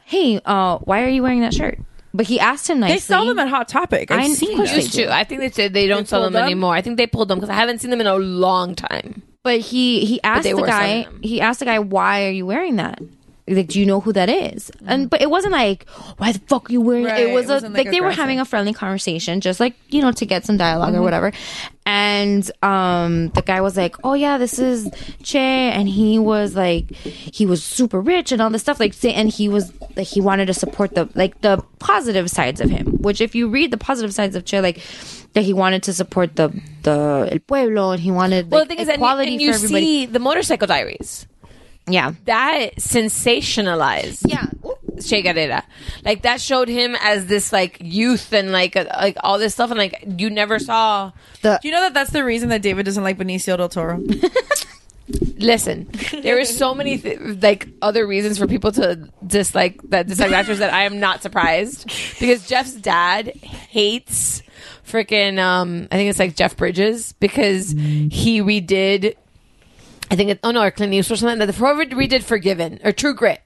Speaker 8: "Hey, uh, why are you wearing that shirt?" But he asked him nicely.
Speaker 6: they sell them at Hot Topic. I've
Speaker 8: I-
Speaker 6: seen them.
Speaker 8: they
Speaker 7: Used to. I think they said they don't sell them,
Speaker 6: them?
Speaker 7: anymore. I think they pulled them because I haven't seen them in a long time.
Speaker 8: But he he asked the guy. He asked the guy, "Why are you wearing that?" Like, do you know who that is? And but it wasn't like, why the fuck are you wearing?
Speaker 6: Right,
Speaker 8: it was
Speaker 6: it
Speaker 8: a, like,
Speaker 6: like,
Speaker 8: they were having a friendly conversation, just like you know to get some dialog
Speaker 6: Mm-hmm.
Speaker 8: or whatever. And um, the guy was like, "Oh yeah, this is Che," and he was like, he was super rich and all this stuff. Like, say, and he was like, he wanted to support the like the positive sides of him. Which, if you read the positive sides of Che, like that he wanted to support the the el pueblo and he wanted like,
Speaker 7: the thing is, and you,
Speaker 8: equality
Speaker 7: and you
Speaker 8: for everybody.
Speaker 7: see the Motorcycle Diaries.
Speaker 8: yeah,
Speaker 7: That sensationalized.
Speaker 8: yeah.
Speaker 7: Che Guevara. Like that showed him as this like youth and like uh, like all this stuff and like you never saw. the.
Speaker 6: Do you know that that's the reason that David doesn't like Benicio del Toro?
Speaker 7: Listen, there is so many th- like other reasons for people to dislike that dislike actors that I am not surprised because Jeff's dad hates freaking um I think it's like Jeff Bridges because he redid I think it, oh no or Clint Eastwood or something that whoever redid Forgiven or True Grit.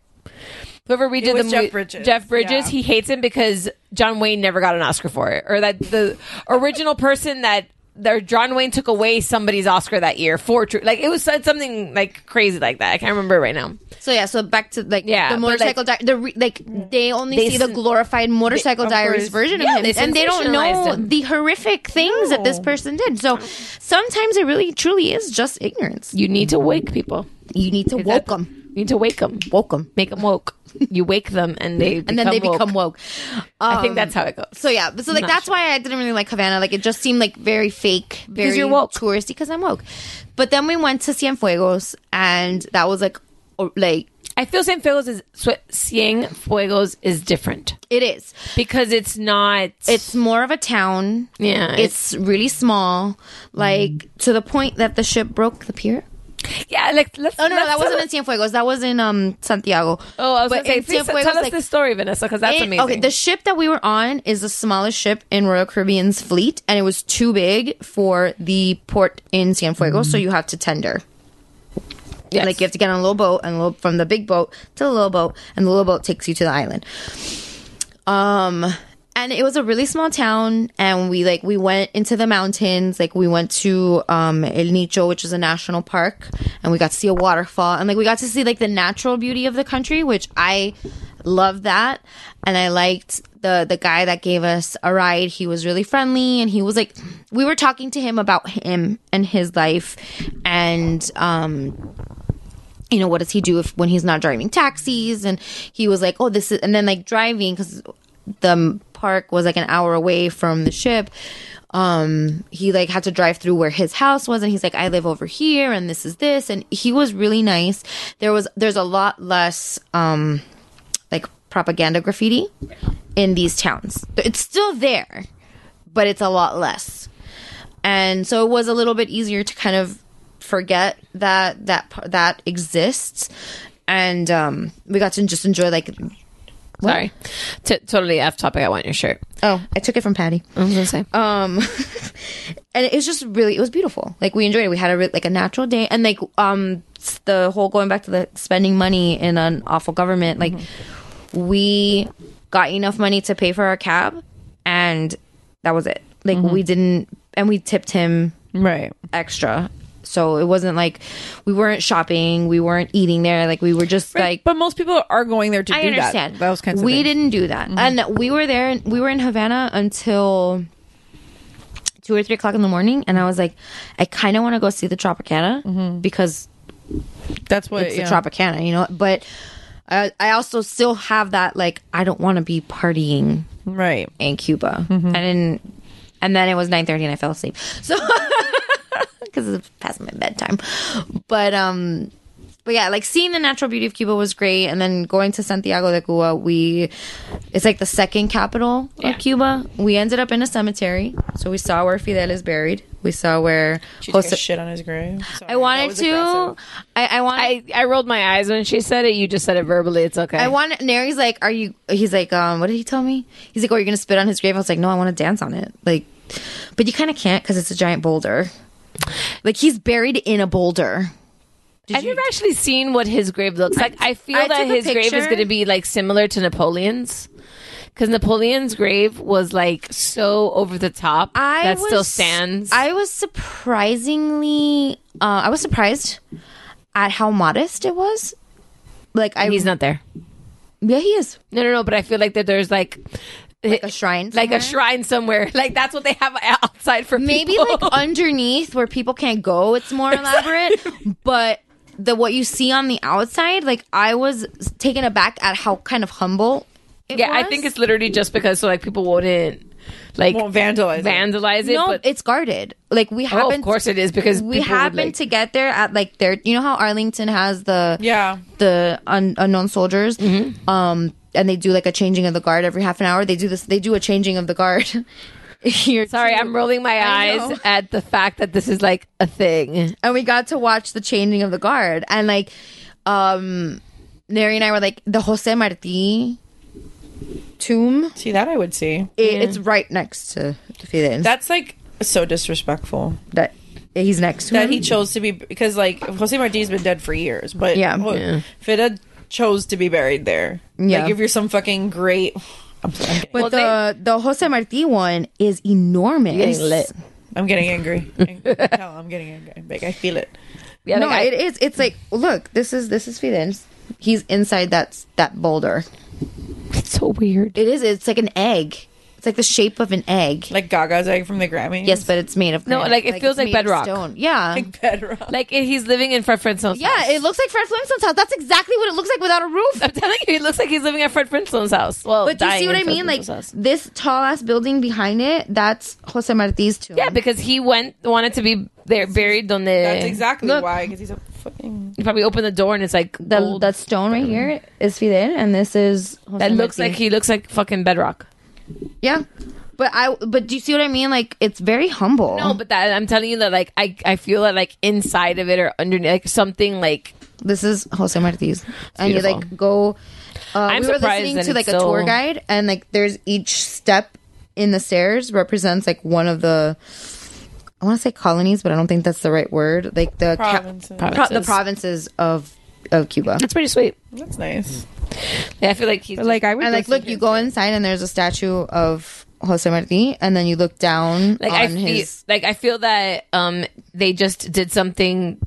Speaker 7: Whoever redid the
Speaker 6: Jeff
Speaker 7: movie,
Speaker 6: Bridges,
Speaker 7: Jeff Bridges,
Speaker 6: yeah.
Speaker 7: he hates him because John Wayne never got an Oscar for it, or that the original person that their John Wayne took away somebody's Oscar that year for true. Like it was said something like crazy like that. I can't remember right now.
Speaker 8: So yeah, so back to like
Speaker 7: Yeah,
Speaker 8: the motorcycle
Speaker 7: like-
Speaker 8: di- the re- like they only
Speaker 7: They
Speaker 8: see the glorified motorcycle
Speaker 6: of
Speaker 8: diaries
Speaker 6: course.
Speaker 8: version
Speaker 7: Yeah,
Speaker 8: of him
Speaker 7: they
Speaker 8: and they don't know
Speaker 7: him.
Speaker 8: the horrific things that this person did. So sometimes it really truly is just ignorance.
Speaker 7: You need to wake people.
Speaker 8: You need to woke
Speaker 7: that-
Speaker 8: them.
Speaker 7: You need to wake them.
Speaker 8: Woke them.
Speaker 7: Make them woke. You wake them and they
Speaker 8: And then they become woke.
Speaker 7: I think
Speaker 8: Um,
Speaker 7: that's how it goes.
Speaker 8: So yeah, so like
Speaker 7: Not
Speaker 8: that's
Speaker 7: sure.
Speaker 8: why I didn't really like Havana. Like it just seemed like very fake, very
Speaker 7: you're woke.
Speaker 8: touristy. Because I'm woke. But then we went to Cienfuegos, and that was like, like
Speaker 7: I feel Cienfuegos is Cienfuegos is different
Speaker 8: it is.
Speaker 7: because it's not.
Speaker 8: It's more of a town.
Speaker 7: yeah.
Speaker 8: It's really small, like to the point that the ship broke the pier.
Speaker 7: Yeah. Like let's.
Speaker 8: Oh no, no
Speaker 7: let's
Speaker 8: that wasn't in Cienfuegos. That was in um Santiago.
Speaker 7: Oh, I was
Speaker 8: But
Speaker 7: gonna say, please tell us
Speaker 8: like-
Speaker 7: the story, Vanessa, because that's
Speaker 8: It-
Speaker 7: amazing.
Speaker 8: Okay, the ship that we were on is the smallest ship in Royal Caribbean's fleet, and it was too big for the port in Cienfuegos, so you have to tender.
Speaker 7: Yes.
Speaker 8: Like you have to get on a little boat, and little, from the big boat to the little boat, and the little boat takes you to the island. Um, and it was a really small town, and we like we went into the mountains. Like we went to um El Nicho, which is a national park, and we got to see a waterfall, and like we got to see like the natural beauty of the country, which I loved that, and I liked the the guy that gave us a ride. He was really friendly, and he was like, we were talking to him about him and his life, and um you know, what does he do if when he's not driving taxis? And he was like, oh, this is, and then like driving because the park was like an hour away from the ship. Um, he like had to drive through where his house was, and he's like, I live over here, and this is this, and he was really nice. There was there's a lot less um like propaganda graffiti in these towns. It's still there, but it's a lot less and so it was a little bit easier to kind of forget that that that exists and um we got to just enjoy like
Speaker 7: Sorry, T- totally off topic. I want your shirt.
Speaker 8: oh i took it from patty
Speaker 7: I was gonna say.
Speaker 8: um and it was just really it was beautiful like we enjoyed it we had a re- like a natural day and like um the whole going back to the spending money in an awful government like we got enough money to pay for our cab and that was it like we didn't and we tipped him
Speaker 6: Right.
Speaker 8: extra. So it wasn't like we weren't shopping, we weren't eating there. Like we were just like.
Speaker 6: but most people are going there to
Speaker 8: I
Speaker 6: do
Speaker 8: understand.
Speaker 6: that. Those kinds of
Speaker 8: we
Speaker 6: things.
Speaker 8: didn't do that, mm-hmm. and we were there. We were in Havana until two or three o'clock in the morning, and I was like, I kind of want to go see the Tropicana mm-hmm. because
Speaker 6: That's what
Speaker 8: it's
Speaker 6: yeah.
Speaker 8: the Tropicana, you know. But I, I also still have that like I don't want to be partying
Speaker 6: Right.
Speaker 8: in Cuba. Mm-hmm. I didn't, and then it was nine thirty and I fell asleep. So because it's past my bedtime. But um, but yeah, like seeing the natural beauty of Cuba was great, and then going to Santiago de Cuba, we it's like the second capital of Cuba. We ended up in a cemetery, so we saw where Fidel is buried. We saw where
Speaker 6: She took a
Speaker 8: Jose-
Speaker 6: shit on his grave. Sorry,
Speaker 8: I wanted to. I, I want.
Speaker 7: I, I rolled my eyes when she said it. You just said it verbally. It's okay.
Speaker 8: I want Neri's like, are you? He's like, um, what did he tell me? He's like, oh, you're gonna spit on his grave. I was like, no, I want to dance on it. Like, but you kind of can't because it's a giant boulder. Like he's buried in a boulder. Did
Speaker 7: I've
Speaker 8: you-
Speaker 7: never actually seen what his grave looks like. I feel
Speaker 8: I
Speaker 7: that his grave is going to be like similar to Napoleon's. Because Napoleon's grave was like so over the top
Speaker 8: I
Speaker 7: that still stands.
Speaker 8: I was surprisingly, uh, I was surprised at how modest it was. Like I,
Speaker 7: He's not there.
Speaker 8: Yeah, he is.
Speaker 7: No, no, no. But I feel like that there's like
Speaker 8: Like a shrine,
Speaker 7: like a shrine somewhere. Like that's what they have outside for
Speaker 8: maybe
Speaker 7: people.
Speaker 8: like underneath where people can't go it's more elaborate but the what you see on the outside like i was taken aback at how kind of humble it
Speaker 7: yeah, I think it's literally just because so like people wouldn't like
Speaker 6: Won't vandalize it.
Speaker 7: vandalize it.
Speaker 8: no
Speaker 7: but
Speaker 8: it's guarded like we
Speaker 7: oh,
Speaker 8: happened
Speaker 7: of course it is because
Speaker 8: we happen
Speaker 7: like-
Speaker 8: to get there at like their you know how arlington has the
Speaker 6: Yeah.
Speaker 8: the un- unknown soldiers
Speaker 7: Mm-hmm.
Speaker 8: um and they do like a changing of the guard every half an hour they do this they do a changing of the guard Here
Speaker 7: Sorry,
Speaker 8: too.
Speaker 7: I'm rolling my eyes at the fact that this is like a thing.
Speaker 8: and we got to watch the changing of the guard and like um Neri and I were like the Jose Marti tomb
Speaker 6: See that I would see.
Speaker 8: it, it's right next to Fidel's
Speaker 6: That's like so disrespectful
Speaker 8: that he's next to
Speaker 6: that
Speaker 8: him.
Speaker 6: he chose to be because like Jose Marti's been dead for years, but
Speaker 8: Yeah.
Speaker 6: well,
Speaker 7: Yeah.
Speaker 6: Fidel chose to be buried there.
Speaker 8: Yeah.
Speaker 6: Like if you're some fucking great, I'm sorry. I'm kidding.
Speaker 8: but
Speaker 7: Well,
Speaker 8: the the Jose Marti one is enormous
Speaker 7: You're lit.
Speaker 6: I'm getting angry. angry. Tell I'm getting angry. Like I feel it.
Speaker 7: Yeah,
Speaker 8: no,
Speaker 7: like, I-
Speaker 8: it is. It's like look, this is this is Fidel. He's inside that that boulder.
Speaker 7: it's so weird.
Speaker 8: It is. It's like an egg. It's like the shape of an egg.
Speaker 6: Like Gaga's egg from the Grammys.
Speaker 8: yes, but it's made of
Speaker 7: No,
Speaker 8: granite.
Speaker 7: like, it feels
Speaker 8: it's
Speaker 7: like
Speaker 8: made of
Speaker 7: bedrock.
Speaker 8: Stone. Yeah.
Speaker 6: like bedrock.
Speaker 7: Like it, he's living in Fred Flintstone's
Speaker 8: yeah,
Speaker 7: house.
Speaker 8: it looks like Fred Flintstone's house. That's exactly what it looks like without a roof.
Speaker 7: I'm telling you, he looks like he's living at Fred Flintstone's house. Well,
Speaker 8: But do you
Speaker 7: dying
Speaker 8: see what
Speaker 7: in
Speaker 8: I
Speaker 7: Fred
Speaker 8: mean? Like
Speaker 7: Flintstone's house.
Speaker 8: this tall ass building behind it, that's Jose Marti's tomb.
Speaker 7: yeah, because he went wanted to be there buried donde.
Speaker 6: That's exactly
Speaker 8: Look.
Speaker 6: why. Because he's a fucking.
Speaker 7: He probably opened the door and it's like
Speaker 8: the
Speaker 7: gold.
Speaker 8: that stone right here is Fidel, and this is Jose
Speaker 7: that looks
Speaker 8: Marti.
Speaker 7: like he looks like fucking bedrock.
Speaker 8: Yeah, but I but do you see what I mean? Like it's very humble.
Speaker 7: No, but that I'm telling you that like I I feel that like inside of it or underneath like something like
Speaker 8: this is Jose Marti's, and you like go. Uh,
Speaker 7: I'm
Speaker 8: we were listening to like a
Speaker 7: so-
Speaker 8: tour guide, and like there's each step in the stairs represents like one of the. I want to say colonies, but I don't think that's the right word. Like the ca-
Speaker 6: Provinces.
Speaker 8: pro- the
Speaker 7: Provinces.
Speaker 8: provinces of of Cuba.
Speaker 7: that's pretty sweet.
Speaker 6: That's nice.
Speaker 7: Yeah, I feel like he's
Speaker 6: But like I would
Speaker 8: And like, look, you go inside, and there's a statue of Jose Marti, and then you look down
Speaker 7: like
Speaker 8: on
Speaker 7: I feel
Speaker 8: his.
Speaker 7: like I feel that um they just did something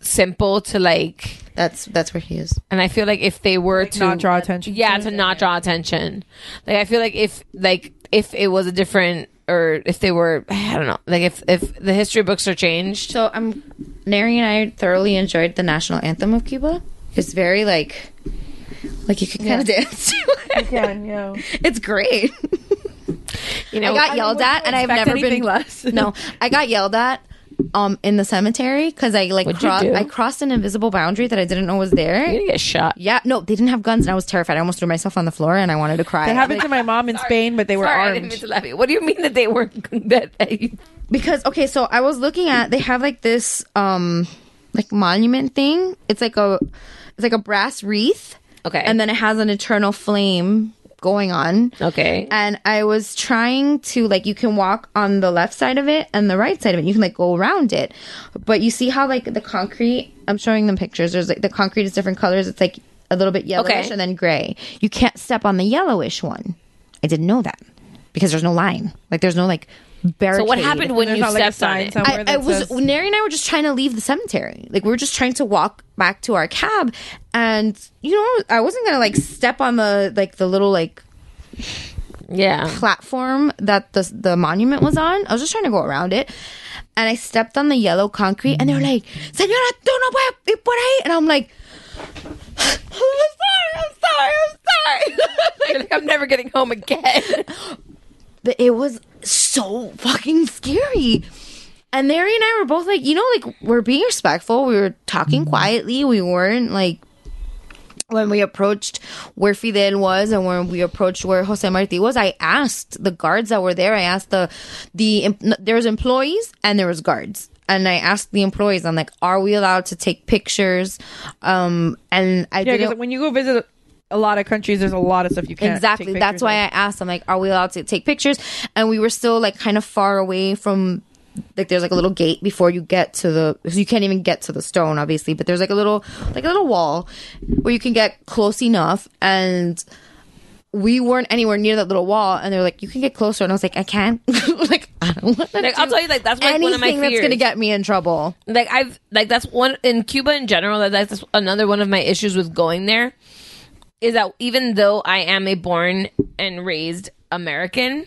Speaker 7: simple to like
Speaker 8: That's that's where he is.
Speaker 7: and I feel like if they were to
Speaker 6: not draw attention
Speaker 7: yeah,
Speaker 6: to
Speaker 7: to not draw attention. Like I feel like if like if it was a different or if they were I don't know, like if if the history books are changed.
Speaker 8: So um, I'm Nary and I thoroughly enjoyed the national anthem of Cuba. It's very like like you can kind of dance to it.
Speaker 6: can, yeah.
Speaker 8: It's great.
Speaker 7: You know,
Speaker 8: I got
Speaker 6: mean,
Speaker 8: yelled
Speaker 6: would you
Speaker 8: at, and I've
Speaker 6: expect
Speaker 8: never
Speaker 6: anything
Speaker 8: been
Speaker 6: less?
Speaker 8: no, I got yelled at um in the cemetery because I like
Speaker 7: What'd
Speaker 8: cro- I crossed an invisible boundary that I didn't know was there.
Speaker 7: you're gonna get shot.
Speaker 8: Yeah, no, they didn't have guns, and I was terrified. I almost threw myself on the floor, and I wanted to cry.
Speaker 6: That happened to my mom in Spain, but they were
Speaker 7: Sorry, I didn't mean
Speaker 6: armed.
Speaker 7: to laugh at you. What do you mean that they weren't that, that
Speaker 8: because okay so i was looking at they have like this um like monument thing it's like a it's like a brass wreath
Speaker 7: Okay.
Speaker 8: and then it has an eternal flame going on.
Speaker 7: Okay.
Speaker 8: and i was trying to like you can walk on the left side of it and the right side of it. You can like go around it. But you see how like the concrete i'm showing them pictures. There's like the concrete is different colors. It's like a little bit yellowish
Speaker 7: Okay.
Speaker 8: and then gray. You can't step on the yellowish one. I didn't know that because there's no line. Like there's no like barricade
Speaker 7: So what happened when you
Speaker 6: not, like, a
Speaker 7: stepped on it?
Speaker 8: I, I was
Speaker 6: says-
Speaker 8: Nary and I were just trying to leave the cemetery. Like we were just trying to walk back to our cab, and you know I wasn't gonna like step on the like the little like
Speaker 7: Yeah.
Speaker 8: platform that the the monument was on. I was just trying to go around it, and I stepped on the yellow concrete, and they were mm. like, "Señora, tú no puedes ir por ahí," and I'm like. I'm sorry, I'm sorry, I'm sorry.
Speaker 7: You're like, I'm never getting home again.
Speaker 8: but it was so fucking scary. And Larry and I were both like, you know, like we're being respectful. We were talking quietly. We weren't like when we approached where Fidel was and when we approached where Jose Marti was. I asked the guards that were there. I asked the the there was employees and there was guards. And I asked the employees, I'm like, are we allowed to take pictures? Um, and I
Speaker 6: Yeah,
Speaker 8: didn't
Speaker 6: because when you go visit a lot of countries, there's a lot of stuff you can't.
Speaker 8: exactly.
Speaker 6: Take
Speaker 8: that's why
Speaker 6: of.
Speaker 8: i asked. Them like are we allowed to take pictures? And we were still like kind of far away from like there's like a little gate before you get to the you can't even get to the stone obviously but there's like a little like a little wall where you can get close enough. And we weren't anywhere near that little wall. And they were like you can get closer. And i was like i can't like i don't want to
Speaker 7: Like, I'll tell you, like, that's like
Speaker 8: anything
Speaker 7: one of my
Speaker 8: that's gonna get me in trouble.
Speaker 7: Like I've like that's one in Cuba in general. That that's another one of my issues with going there is that even though I am a born and raised American,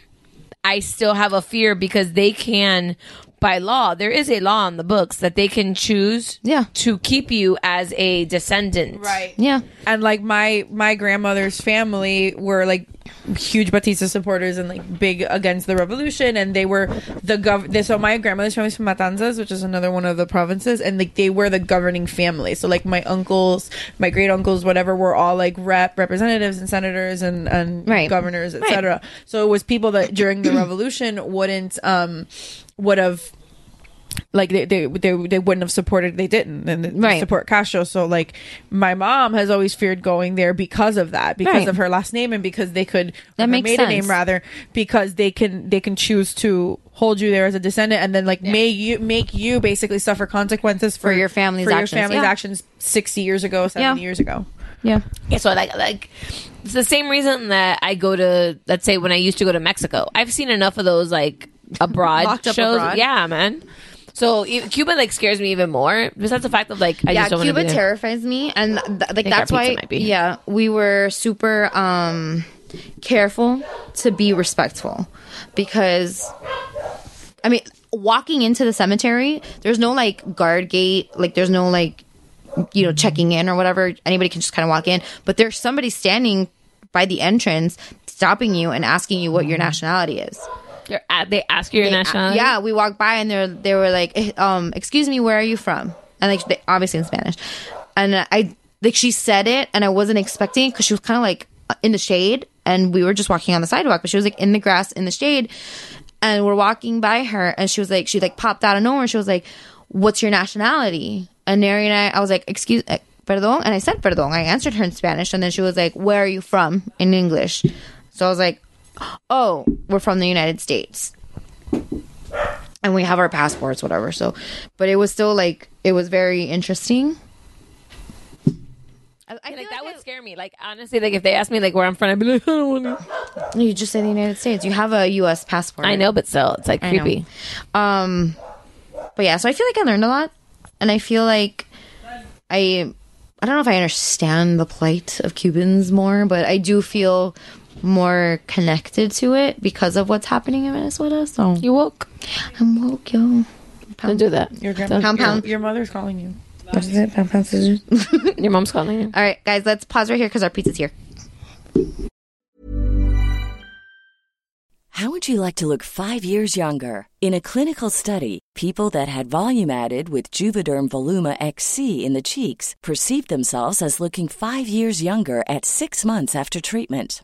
Speaker 7: I still have a fear because they can, by law, there is a law on the books that they can choose
Speaker 8: Yeah.
Speaker 7: to keep you as a descendant.
Speaker 6: Right.
Speaker 8: yeah
Speaker 6: And like my my grandmother's family were like huge Batista supporters and like big against the revolution, and they were the gov. they- So my grandmother's family's from Matanzas, which is another one of the provinces, and like they were the governing family. So like my uncles, my great uncles, whatever, were all like rep representatives and senators and and
Speaker 8: Right.
Speaker 6: governors, etc. So it was people that during the revolution wouldn't um would have like they, they they they wouldn't have supported they didn't and they
Speaker 8: Right.
Speaker 6: support Castro so like my mom has always feared going there because of that because
Speaker 8: Right.
Speaker 6: of her last name and because they could
Speaker 8: That
Speaker 6: her
Speaker 8: makes
Speaker 6: maiden
Speaker 8: sense.
Speaker 6: name rather because they can they can choose to hold you there as a descendant and then like make you make you basically suffer consequences for,
Speaker 8: For your family's
Speaker 6: for
Speaker 8: actions,
Speaker 6: your family's
Speaker 8: yeah.
Speaker 6: actions 60 years ago 70
Speaker 8: Yeah.
Speaker 6: years ago
Speaker 8: yeah
Speaker 7: Yeah, so like like it's the same reason that I go to let's say when I used to go to Mexico. I've seen enough of those like abroad shows.
Speaker 8: abroad?
Speaker 7: Yeah, man. So Cuba like scares me even more. Besides the fact of like I
Speaker 8: yeah,
Speaker 7: just don't
Speaker 8: Cuba terrifies me, and th- like that's why. Yeah, we were super um careful to be respectful because, I mean, walking into the cemetery, there's no like guard gate, like there's no like you know checking in or whatever. Anybody can just kind of walk in, but there's somebody standing by the entrance, stopping you and asking you what your nationality is.
Speaker 7: You're at, they ask you your
Speaker 8: They-
Speaker 7: nationality.
Speaker 8: Yeah, we walked by and they they were like, eh, um, "Excuse me, where are you from?" And like, they, obviously in Spanish, and I like she said it, and I wasn't expecting it because she was kind of like in the shade, and we were just walking on the sidewalk, but she was like in the grass in the shade, and we're walking by her, and she was like, she like popped out of nowhere, and she was like, "What's your nationality?" And Neri and I, I was like, "Excuse." eh, Perdón, and I said perdón. I answered her in Spanish, and then she was like, "Where are you from?" in English. So I was like, "Oh, we're from the United States." and we have our passports, whatever. So, but it was still like it was very interesting. I, I
Speaker 7: like that
Speaker 8: like
Speaker 7: would scare me. Like honestly, like if they asked me like where I'm from, I'd be like, I don't want to.
Speaker 8: You just say the United States. You have a U.S. passport.
Speaker 7: I know, but still, it's like creepy.
Speaker 8: Um, but yeah, so I feel like I learned a lot, and I feel like I, I don't know if I understand the plight of Cubans more, but I do feel more connected to it because of what's happening in Venezuela. So
Speaker 7: You woke.
Speaker 8: I'm woke, yo.
Speaker 7: Don't do that.
Speaker 6: Your
Speaker 7: Don't-
Speaker 6: grandma,
Speaker 8: Pound, pound.
Speaker 6: Your, your mother's calling you.
Speaker 8: What is it? Pound, pound, scissors.
Speaker 7: Your mom's calling you.
Speaker 8: All right, guys, let's pause right here because our pizza's here.
Speaker 9: How would you like to look five years younger? In a clinical study, people that had volume added with Juvederm Voluma XC in the cheeks perceived themselves as looking five years younger at six months after treatment.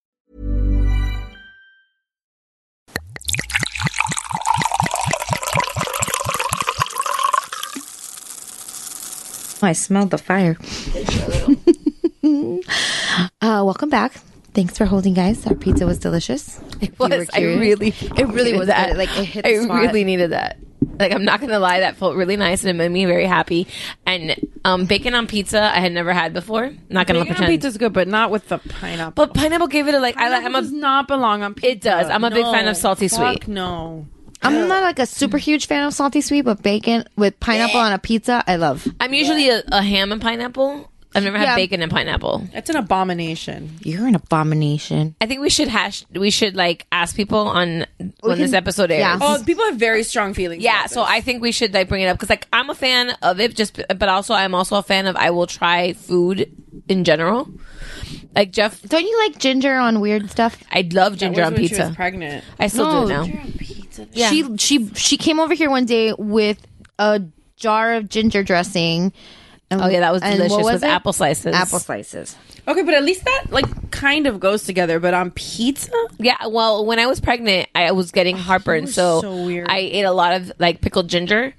Speaker 8: I smelled the fire. uh, welcome back. Thanks for holding, guys. Our pizza was delicious. It
Speaker 7: Was I really?
Speaker 8: It really was
Speaker 7: that.
Speaker 8: Like it hit
Speaker 7: I
Speaker 8: spot.
Speaker 7: really needed that. Like I'm not gonna lie, that felt really nice and it made me very happy. And um, bacon on pizza, I had never had before. Not gonna
Speaker 6: Bacon on
Speaker 7: pretend.
Speaker 6: pizza's good, but not with the pineapple.
Speaker 7: But pineapple gave it a like. I. I'm
Speaker 6: Pineapple does not belong on pizza.
Speaker 7: It does. I'm a big fan of salty
Speaker 6: fuck
Speaker 7: sweet.
Speaker 6: No.
Speaker 8: I'm not like a super mm. huge fan of salty sweet, but bacon with pineapple on a pizza, I love.
Speaker 7: I'm usually a, a ham and pineapple. I've never had
Speaker 8: Yeah.
Speaker 7: bacon and pineapple.
Speaker 6: That's an abomination.
Speaker 8: You're an abomination.
Speaker 7: I think we should hash. We should like ask people on when this episode airs.
Speaker 8: yeah.
Speaker 6: Oh, people have very strong feelings.
Speaker 7: Yeah,
Speaker 6: about
Speaker 7: so
Speaker 6: this.
Speaker 7: I think we should like bring it up because like I'm a fan of it, just but also I'm also a fan of I will try food in general. Like Jeff,
Speaker 8: Don't you like ginger on weird stuff?
Speaker 7: I love
Speaker 6: That
Speaker 7: ginger
Speaker 6: was
Speaker 7: on
Speaker 6: when She
Speaker 7: pizza.
Speaker 6: was pregnant.
Speaker 7: I still
Speaker 8: No,
Speaker 7: do now. Yeah.
Speaker 8: She she she came over here one day with a jar of ginger dressing. And-
Speaker 7: Oh yeah, that was
Speaker 8: and
Speaker 7: delicious
Speaker 8: what was
Speaker 7: with
Speaker 8: it?
Speaker 7: apple slices.
Speaker 8: Apple slices.
Speaker 6: Okay, but at least that like kind of goes together. But on pizza,
Speaker 7: Yeah, well, when I was pregnant, I was getting oh, heartburn,
Speaker 6: was
Speaker 7: so,
Speaker 6: so weird.
Speaker 7: I ate a lot of like pickled ginger,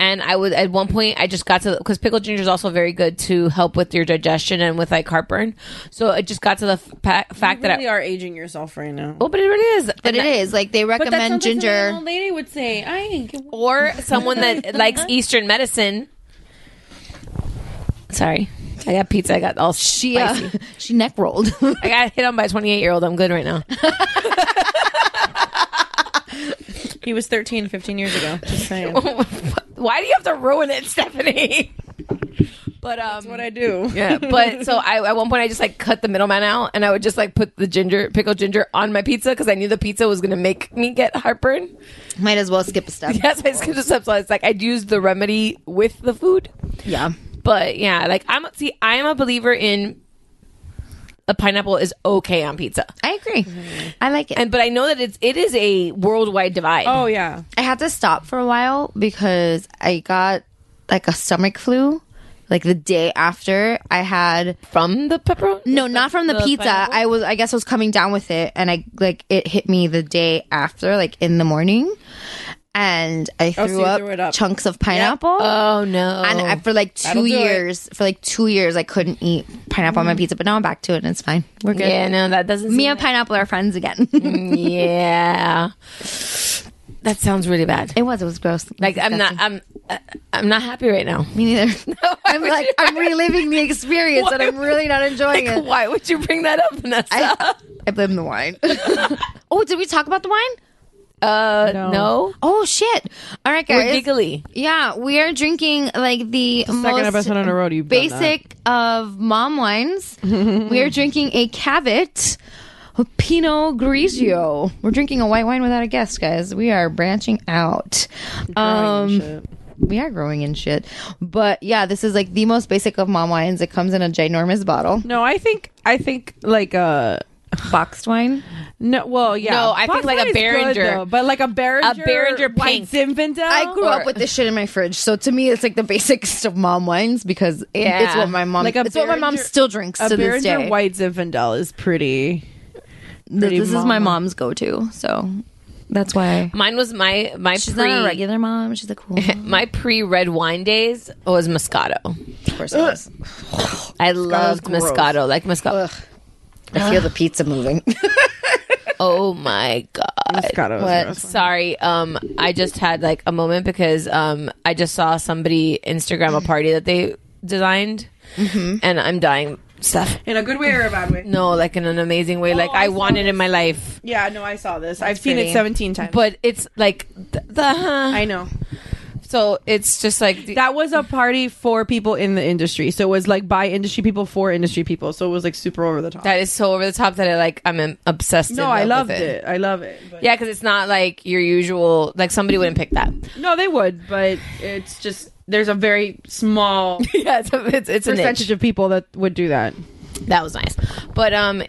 Speaker 7: and I would at one point I just got to because pickled ginger is also very good to help with your digestion and with like heartburn. So it just got to the f- pa- fact
Speaker 6: you
Speaker 7: that
Speaker 6: really
Speaker 7: I,
Speaker 6: are aging yourself right now.
Speaker 7: oh, but it really is,
Speaker 8: But it is like they recommend
Speaker 6: sounds
Speaker 8: ginger.
Speaker 6: an old lady would say. I ain't.
Speaker 7: or someone that likes Eastern medicine. Sorry, I got pizza. I got all
Speaker 8: she uh,
Speaker 7: spicy.
Speaker 8: she neck rolled.
Speaker 7: I got hit on by a 28 year old. I'm good right now.
Speaker 6: He was 13, 15 years ago. Just saying.
Speaker 7: Why do you have to ruin it, Stephanie? But um,
Speaker 6: That's what I do.
Speaker 7: yeah. But so I at one point I just like cut the middleman out, and I would just like put the ginger, pickled ginger, on my pizza because I knew the pizza was gonna make me get heartburn.
Speaker 8: Might as well skip a step.
Speaker 7: Yes, I skipped a step. So it's like I'd use the remedy with the food.
Speaker 8: Yeah.
Speaker 7: But yeah, like I'm see, I am a believer in a pineapple is okay on pizza.
Speaker 8: I agree.
Speaker 6: Mm-hmm.
Speaker 8: I like it.
Speaker 7: And but I know that it's it is a worldwide divide.
Speaker 6: Oh yeah.
Speaker 8: I had to stop for a while because I got like a stomach flu. Like the day after I had
Speaker 7: from the pepperoni.
Speaker 8: No, not from the,
Speaker 7: the
Speaker 8: pizza.
Speaker 7: pineapple?
Speaker 8: I was I guess I was coming down with it and I like it hit me the day after, like in the morning. And I
Speaker 6: Oh, so
Speaker 8: threw, up
Speaker 6: threw up.
Speaker 8: chunks of pineapple.
Speaker 7: Oh no.
Speaker 8: And I, for like
Speaker 6: That'll
Speaker 8: two
Speaker 6: do it.
Speaker 8: years, for like two years, I couldn't eat pineapple on my pizza. But now I'm back to it, and it's fine. We're good.
Speaker 7: yeah, no, that doesn't.
Speaker 8: Me
Speaker 7: seem
Speaker 8: and pineapple are friends again.
Speaker 7: yeah. That sounds really bad.
Speaker 8: it was. It was gross.
Speaker 7: Like
Speaker 8: was
Speaker 7: I'm not. I'm. uh, I'm not happy right now.
Speaker 8: Me neither. No, I'm like I'm reliving the experience, and I'm really not enjoying
Speaker 7: Like,
Speaker 8: it.
Speaker 7: why would you bring that up, Vanessa?
Speaker 8: I, I blame the wine. oh, did we talk about the wine?
Speaker 7: Uh,
Speaker 6: No.
Speaker 7: no.
Speaker 8: Oh shit! All right,
Speaker 7: We're
Speaker 8: guys.
Speaker 7: giggly.
Speaker 8: Yeah, we are drinking like the,
Speaker 6: Second
Speaker 8: most
Speaker 6: episode in a row you've done that.
Speaker 8: basic of mom wines. we are drinking a Cavit Pinot Grigio. We're drinking a white wine without a guest, guys. We are branching out. Um, we are growing in shit. But yeah, this is like the most basic of mom wines. It comes in a ginormous bottle.
Speaker 6: No, I think I think like uh
Speaker 8: Boxed wine.
Speaker 6: No, well, yeah.
Speaker 7: No, I think like a
Speaker 6: wine is good, though, but like a Beringer,
Speaker 7: Beringer
Speaker 6: white
Speaker 7: pink.
Speaker 6: Zinfandel.
Speaker 8: I grew up with this shit in my fridge, so to me, it's like the basics of mom wines because
Speaker 7: Yeah.
Speaker 8: it's what my mom.
Speaker 6: Like
Speaker 8: it's what my mom still drinks
Speaker 6: a
Speaker 8: to this
Speaker 6: Beringer
Speaker 8: day.
Speaker 6: white Zinfandel is pretty. Pretty
Speaker 8: this is my mom's go-to, so that's why
Speaker 7: Mine was my my
Speaker 8: she's
Speaker 7: pre
Speaker 8: not a regular mom. She's a cool. Mom.
Speaker 7: my pre red wine days was Moscato.
Speaker 8: of course, it was.
Speaker 7: I loved
Speaker 6: gross.
Speaker 7: Moscato. Like Moscato.
Speaker 8: I feel the pizza moving.
Speaker 7: Oh my god.
Speaker 6: Moscato is
Speaker 8: What?
Speaker 7: Sorry, um, I just had like a moment because um, I just saw somebody Instagram a party that they designed,
Speaker 8: Mm-hmm.
Speaker 7: and I'm dying. Stuff.
Speaker 6: In a good way or a bad way?
Speaker 7: No, like in an amazing way. like
Speaker 6: Oh, I
Speaker 7: I,
Speaker 6: saw
Speaker 7: wanted
Speaker 6: this.
Speaker 7: in my life,
Speaker 6: Yeah, no, I saw this. I've seen it 17 times.
Speaker 7: but it's like the. the
Speaker 6: I know.
Speaker 7: So it's just like the-
Speaker 6: That was a party for people in the industry. So it was like by industry people for industry people. So it was like super over the top.
Speaker 7: that is so over the top that I like. I'm obsessed.
Speaker 6: no,
Speaker 7: in
Speaker 6: I
Speaker 7: love
Speaker 6: loved
Speaker 7: with
Speaker 6: it. I love it. But
Speaker 7: Yeah, because it's not like your usual. Like somebody wouldn't pick that.
Speaker 6: No, they would, but it's just there's a very small
Speaker 7: yeah, it's it's, it's a niche.
Speaker 6: percentage of people that would do that.
Speaker 7: That was nice. But um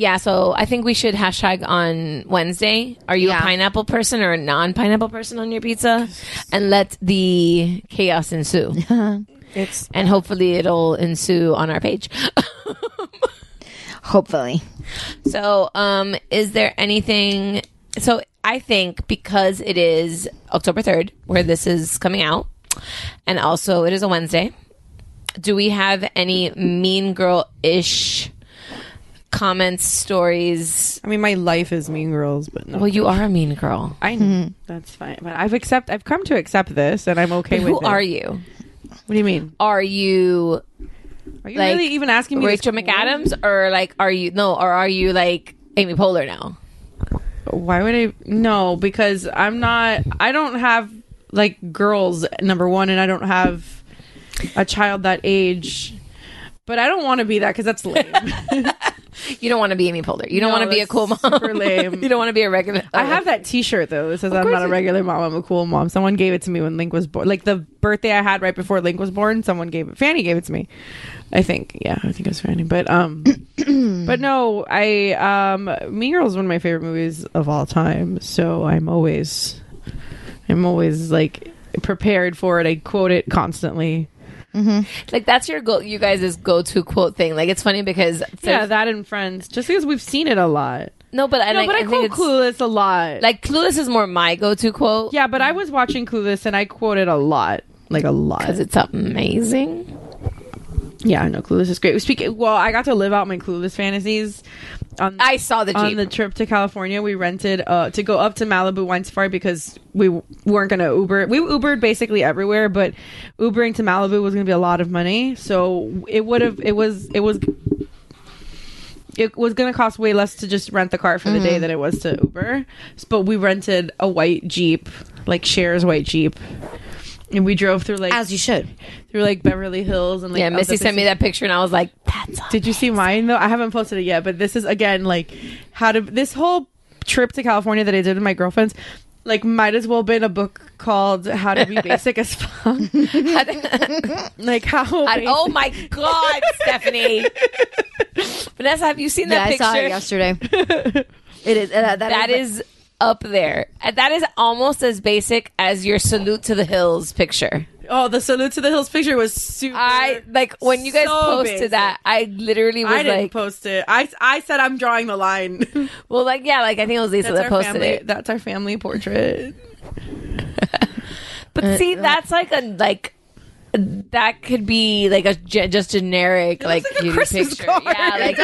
Speaker 7: yeah, so I think we should hashtag on Wednesday. Are you
Speaker 8: Yeah.
Speaker 7: a pineapple person or a non pineapple person on your pizza? And let the chaos ensue.
Speaker 6: It's
Speaker 7: and hopefully it'll ensue on our page.
Speaker 8: Hopefully,
Speaker 7: so um is there anything so I think because it is October 3rd where this is coming out and also it is a Wednesday. Do we have any mean girl ish comments, stories?
Speaker 6: I mean my life is Mean Girls, but no.
Speaker 7: Well, you are a mean girl.
Speaker 6: I know. Mm-hmm. That's fine. But I've accept I've come to accept this and I'm okay
Speaker 7: But
Speaker 6: with
Speaker 7: who
Speaker 6: it.
Speaker 7: are you?
Speaker 6: What do you mean?
Speaker 7: Are you
Speaker 6: Are you
Speaker 7: like
Speaker 6: really even asking me this
Speaker 7: Rachel McAdams or like are you no or are you like Amy Poehler now?
Speaker 6: Why would I? No, because I'm not. I don't have like girls. Number one, and I don't have a child that age. But I don't want to be that because that's lame.
Speaker 7: You don't want to be Amy Poehler. You don't
Speaker 6: No,
Speaker 7: want to be a
Speaker 6: that's
Speaker 7: cool mom.
Speaker 6: super lame.
Speaker 7: you don't want to be a regular.
Speaker 6: I have that T-shirt though. It says I'm
Speaker 7: course
Speaker 6: not a
Speaker 7: you-
Speaker 6: regular mom. I'm a cool mom. Someone gave it to me when Link was born. Like the birthday I had right before Link was born. Someone gave it. Fanny gave it to me. I think. Yeah, I think it was Fanny. But um, but no. I um, Mean Girls is one of my favorite movies of all time. So I'm always, I'm always like prepared for it. I quote it constantly. Mm-hmm.
Speaker 7: like that's your go. You guys' go to quote thing. Like it's funny because
Speaker 6: Yeah, that and Friends. Just because we've seen it a lot.
Speaker 7: no, but I
Speaker 6: No,
Speaker 7: like,
Speaker 6: but I,
Speaker 7: I
Speaker 6: quote Clueless a lot.
Speaker 7: like Clueless is more my go to quote.
Speaker 6: yeah, but I was watching Clueless and I quoted a lot. Like a lot.
Speaker 7: because it's amazing.
Speaker 6: Yeah, no, Clueless is great. Speaking, well, I got to live out my Clueless fantasies. On,
Speaker 7: I saw the
Speaker 6: on the trip to California. We rented uh, to go up to Malibu Wine Safari because we w- weren't going to Uber. We Ubered basically everywhere, but Ubering to Malibu was going to be a lot of money. So it would have. It was. It was. It was going to cost way less to just rent the car for the day than it was to Uber. But we rented a white Jeep, like Cher's white Jeep, and we drove through like
Speaker 8: as you should.
Speaker 6: through like Beverly Hills and like
Speaker 7: yeah, Missy sent me that picture, and I was like, "That's
Speaker 6: did you see mine though? I haven't posted it yet, but this is again like how to this whole trip to California that I did with my girlfriends. Like might as well been a book called How to Be Basic as Fuck. like how
Speaker 7: I- oh my god, Stephanie! Vanessa, have you seen
Speaker 8: Yeah,
Speaker 7: that
Speaker 8: I saw it yesterday. it is. Uh, that
Speaker 7: that is up there. And That is almost as basic as your salute to the hills picture.
Speaker 6: Oh, the salute to the hills picture was super.
Speaker 7: I like when you guys
Speaker 6: so
Speaker 7: posted
Speaker 6: basic.
Speaker 7: that. I literally was
Speaker 6: I didn't
Speaker 7: like,
Speaker 6: post it. I I said I'm drawing the line.
Speaker 7: well, like yeah, like I think it was Lisa
Speaker 6: That's
Speaker 7: that posted
Speaker 6: family.
Speaker 7: it.
Speaker 6: That's our family portrait.
Speaker 7: But see, uh, uh, that's like a like that could be like a ge- just generic like,
Speaker 6: like Christmas
Speaker 7: picture.
Speaker 6: card.
Speaker 7: Yeah, like
Speaker 8: It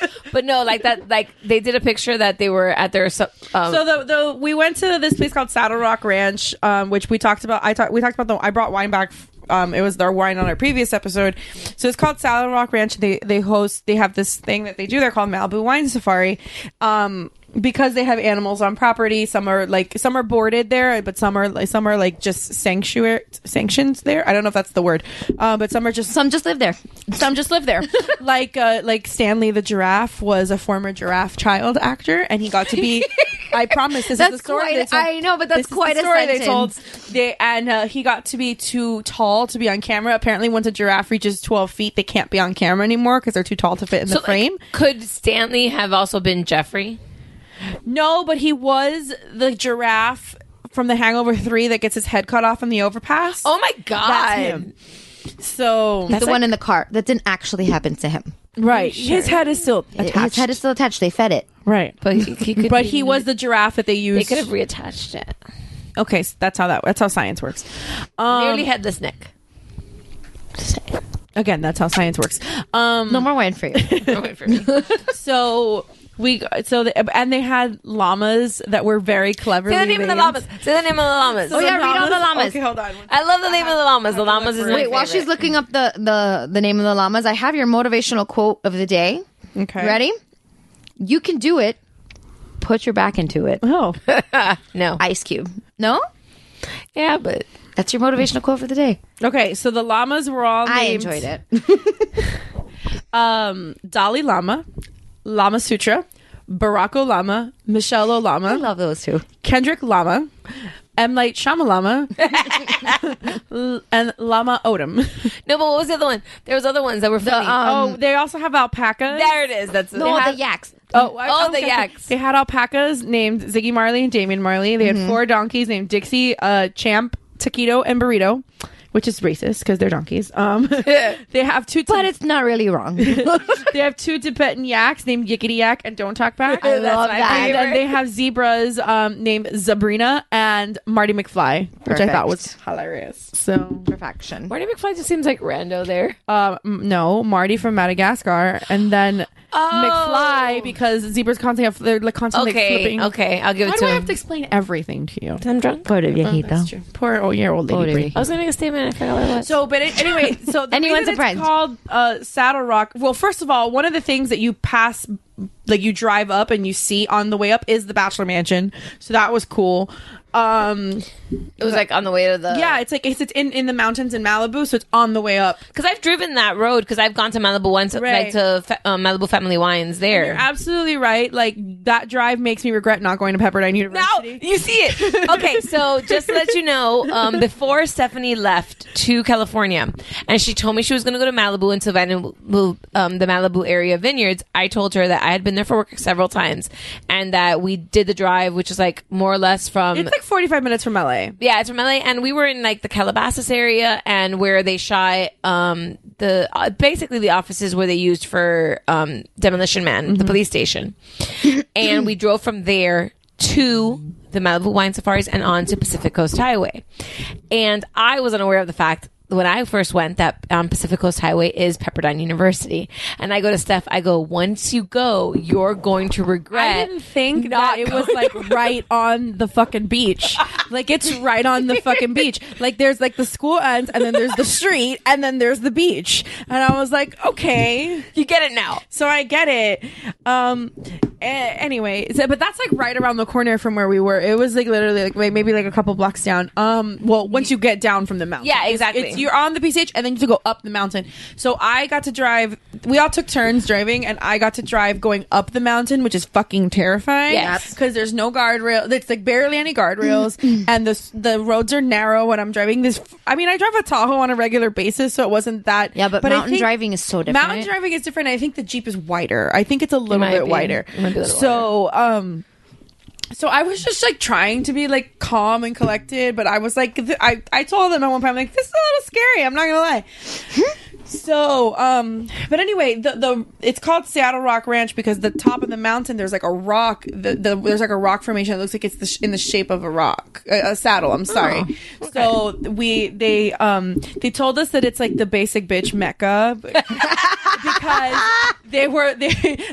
Speaker 8: does.
Speaker 7: But no, like that. Like they did a picture that they were at their. so- Um,
Speaker 6: So the the we went to this place called Saddle Rock Ranch, um, which we talked about. I talked we talked about the. I brought wine back. Um, it was their wine on our previous episode. So it's called Saddle Rock Ranch. They they host. They have this thing that they do. They're called Malibu Wine Safari. Um, because they have animals on property. Some are like some are boarded there, but some are like some are like just sanctuary sanctions there. I don't know if that's the word, uh, but some are just
Speaker 8: Some just live there.
Speaker 6: some just live there. like uh, like Stanley the giraffe was a former giraffe child actor, and he got to be. I promise this is
Speaker 8: That's
Speaker 6: the story.
Speaker 8: quite-
Speaker 6: they told-
Speaker 8: I know, but that's
Speaker 6: the
Speaker 8: quite a
Speaker 6: story they told. They and uh, he got to be too tall to be on camera. Apparently, once a giraffe reaches twelve feet, they can't be on camera anymore because they're too tall to fit in
Speaker 7: so,
Speaker 6: the
Speaker 7: like,
Speaker 6: frame.
Speaker 7: could Stanley have also been Jeffrey?
Speaker 6: No, but he was the giraffe from The Hangover Three that gets his head cut off in the overpass.
Speaker 7: Oh my god!
Speaker 6: That's him. So
Speaker 8: He's the one in the car. That didn't actually happen to him.
Speaker 6: right, his head is still attached.
Speaker 8: His head is still attached. They fed it.
Speaker 6: right.
Speaker 7: But he, he could.
Speaker 6: but he was the giraffe that they used.
Speaker 7: They could have reattached it.
Speaker 6: Okay, so that's how that that's how science works. Um,
Speaker 7: Nearly headless Nick.
Speaker 6: again, that's how science works. Um,
Speaker 8: No more wine for you.
Speaker 7: Wait for me.
Speaker 6: so we so the, and they had llamas that were very cleverly.
Speaker 7: Say the name of the llamas. Say the name of the llamas.
Speaker 8: Oh, yeah, read all the llamas.
Speaker 6: Okay, hold on.
Speaker 7: I love the name of the llamas. The llamas is my
Speaker 8: Wait, while she's looking up the, the the name of the llamas, I have your motivational quote of the day.
Speaker 6: Okay,
Speaker 8: Ready? You can do it. Put your back into it.
Speaker 6: Oh,
Speaker 7: no.
Speaker 8: Ice Cube. No?
Speaker 7: yeah, but
Speaker 8: That's your motivational quote for the day.
Speaker 6: okay. So the llamas were all.
Speaker 8: I enjoyed it.
Speaker 6: Um, Dalai Lama, Lama Sutra, Barack Lama, Michelle
Speaker 8: I
Speaker 6: Lama, I
Speaker 8: love those two.
Speaker 6: Kendrick Lama, M Light Shamalama, L- and Lama Odom.
Speaker 7: no. But what was the other one? There was other ones that were funny.
Speaker 6: oh, they also have alpacas.
Speaker 7: there it is. That's
Speaker 8: No,
Speaker 7: they had-
Speaker 8: the yaks.
Speaker 6: Oh, I-
Speaker 7: Oh, the
Speaker 6: okay.
Speaker 7: yaks.
Speaker 6: They had alpacas named Ziggy Marley and Damian Marley. They had four donkeys named Dixie, uh, Champ, Taquito, and Burrito, which is racist because they're donkeys. Um, they have two,
Speaker 8: But it's not really wrong.
Speaker 6: they have two Tibetan yaks named Yickety Yak and Don't Talk Back.
Speaker 8: I love that.
Speaker 6: And then
Speaker 7: favorite.
Speaker 6: they have zebras um, named Zabrina and Marty McFly, which I thought was hilarious. So,
Speaker 8: Perfection.
Speaker 7: Marty McFly just seems like rando there.
Speaker 6: um, m- no, Marty from Madagascar, and then McFly because zebras constantly have they're like constantly
Speaker 7: Okay,
Speaker 6: flipping.
Speaker 7: okay, I'll give it
Speaker 6: Why
Speaker 7: it
Speaker 6: do
Speaker 7: to
Speaker 6: I have to explain everything to you?
Speaker 7: I'm drunk.
Speaker 8: Poor viejito.
Speaker 6: That's true. Poor oh yeah, old lady.
Speaker 8: Poor
Speaker 7: I was gonna make a statement. I forgot what it was.
Speaker 6: So, but it, anyway, so the
Speaker 8: Anyone's
Speaker 6: reason
Speaker 8: a friend.
Speaker 6: it's called uh, Saddle Rock. Well, first of all, one of the things that you pass, like you drive up and you see on the way up, is the Bachelor Mansion. So that was cool. Um,
Speaker 7: it was like on the way to the
Speaker 6: yeah, it's like it's, it's in in the mountains in Malibu, so it's on the way up.
Speaker 7: Because I've driven that road because I've gone to Malibu once,
Speaker 6: Right.
Speaker 7: like to fa- um, Malibu Family Wines there.
Speaker 6: You're absolutely right. Like that drive makes me regret not going to Pepperdine University.
Speaker 7: Now
Speaker 6: University.
Speaker 7: you see it. Okay, so just to let you know, um, before Stephanie left to California, and she told me she was going to go to Malibu and to Malibu, um, the Malibu area vineyards, I told her that I had been there for work several times, and that we did the drive, which is like more or less from
Speaker 6: It's like 45 minutes from LA.
Speaker 7: yeah, it's from LA, and we were in like the Calabasas area, and where they shot um, the uh, basically the offices where they used for um, Demolition Man, the police station, and we drove from there to the Malibu Wine Safaris and on to Pacific Coast Highway, and I was unaware of the fact. When I first went, that um, Pacific Coast Highway is Pepperdine University, and I go to Steph. I go, once you go, you're going to regret.
Speaker 6: I didn't think that it was like right on the fucking beach. Like it's right on the fucking beach. Like there's like the school ends and then there's the street and then there's the beach. And I was like, okay.
Speaker 7: You get it now.
Speaker 6: So I get it. Um anyway, so, but that's like right around the corner from where we were. It was like literally like maybe like a couple blocks down. Um, well, once you get down from the mountain,
Speaker 7: Yeah, exactly.
Speaker 6: It's, you're on the PCH and then you have to go up the mountain. So I got to drive. We all took turns driving, and I got to drive going up the mountain, which is fucking terrifying.
Speaker 7: Yes.
Speaker 6: because there's no guardrail. It's like barely any guardrails, and the the roads are narrow. When I'm driving this, I mean, I drive a Tahoe on a regular basis, so it wasn't that.
Speaker 8: Yeah, but
Speaker 6: I
Speaker 8: mountain driving is so different.
Speaker 6: Mountain driving is different. I think the Jeep is wider. I think it's a little
Speaker 7: might
Speaker 6: bit
Speaker 7: be.
Speaker 6: wider.
Speaker 7: A little
Speaker 6: so, um, so I was just like trying to be like calm and collected, but I was like, th- I I told them at one point, I'm like, this is a little scary. I'm not gonna lie. So, um, but anyway, the the it's called Saddle Rock Ranch because the top of the mountain there's like a rock. The, the there's like a rock formation. that looks like it's the sh- in the shape of a rock, a, a saddle. I'm sorry. So we they um they told us that it's like the basic bitch mecca because they were they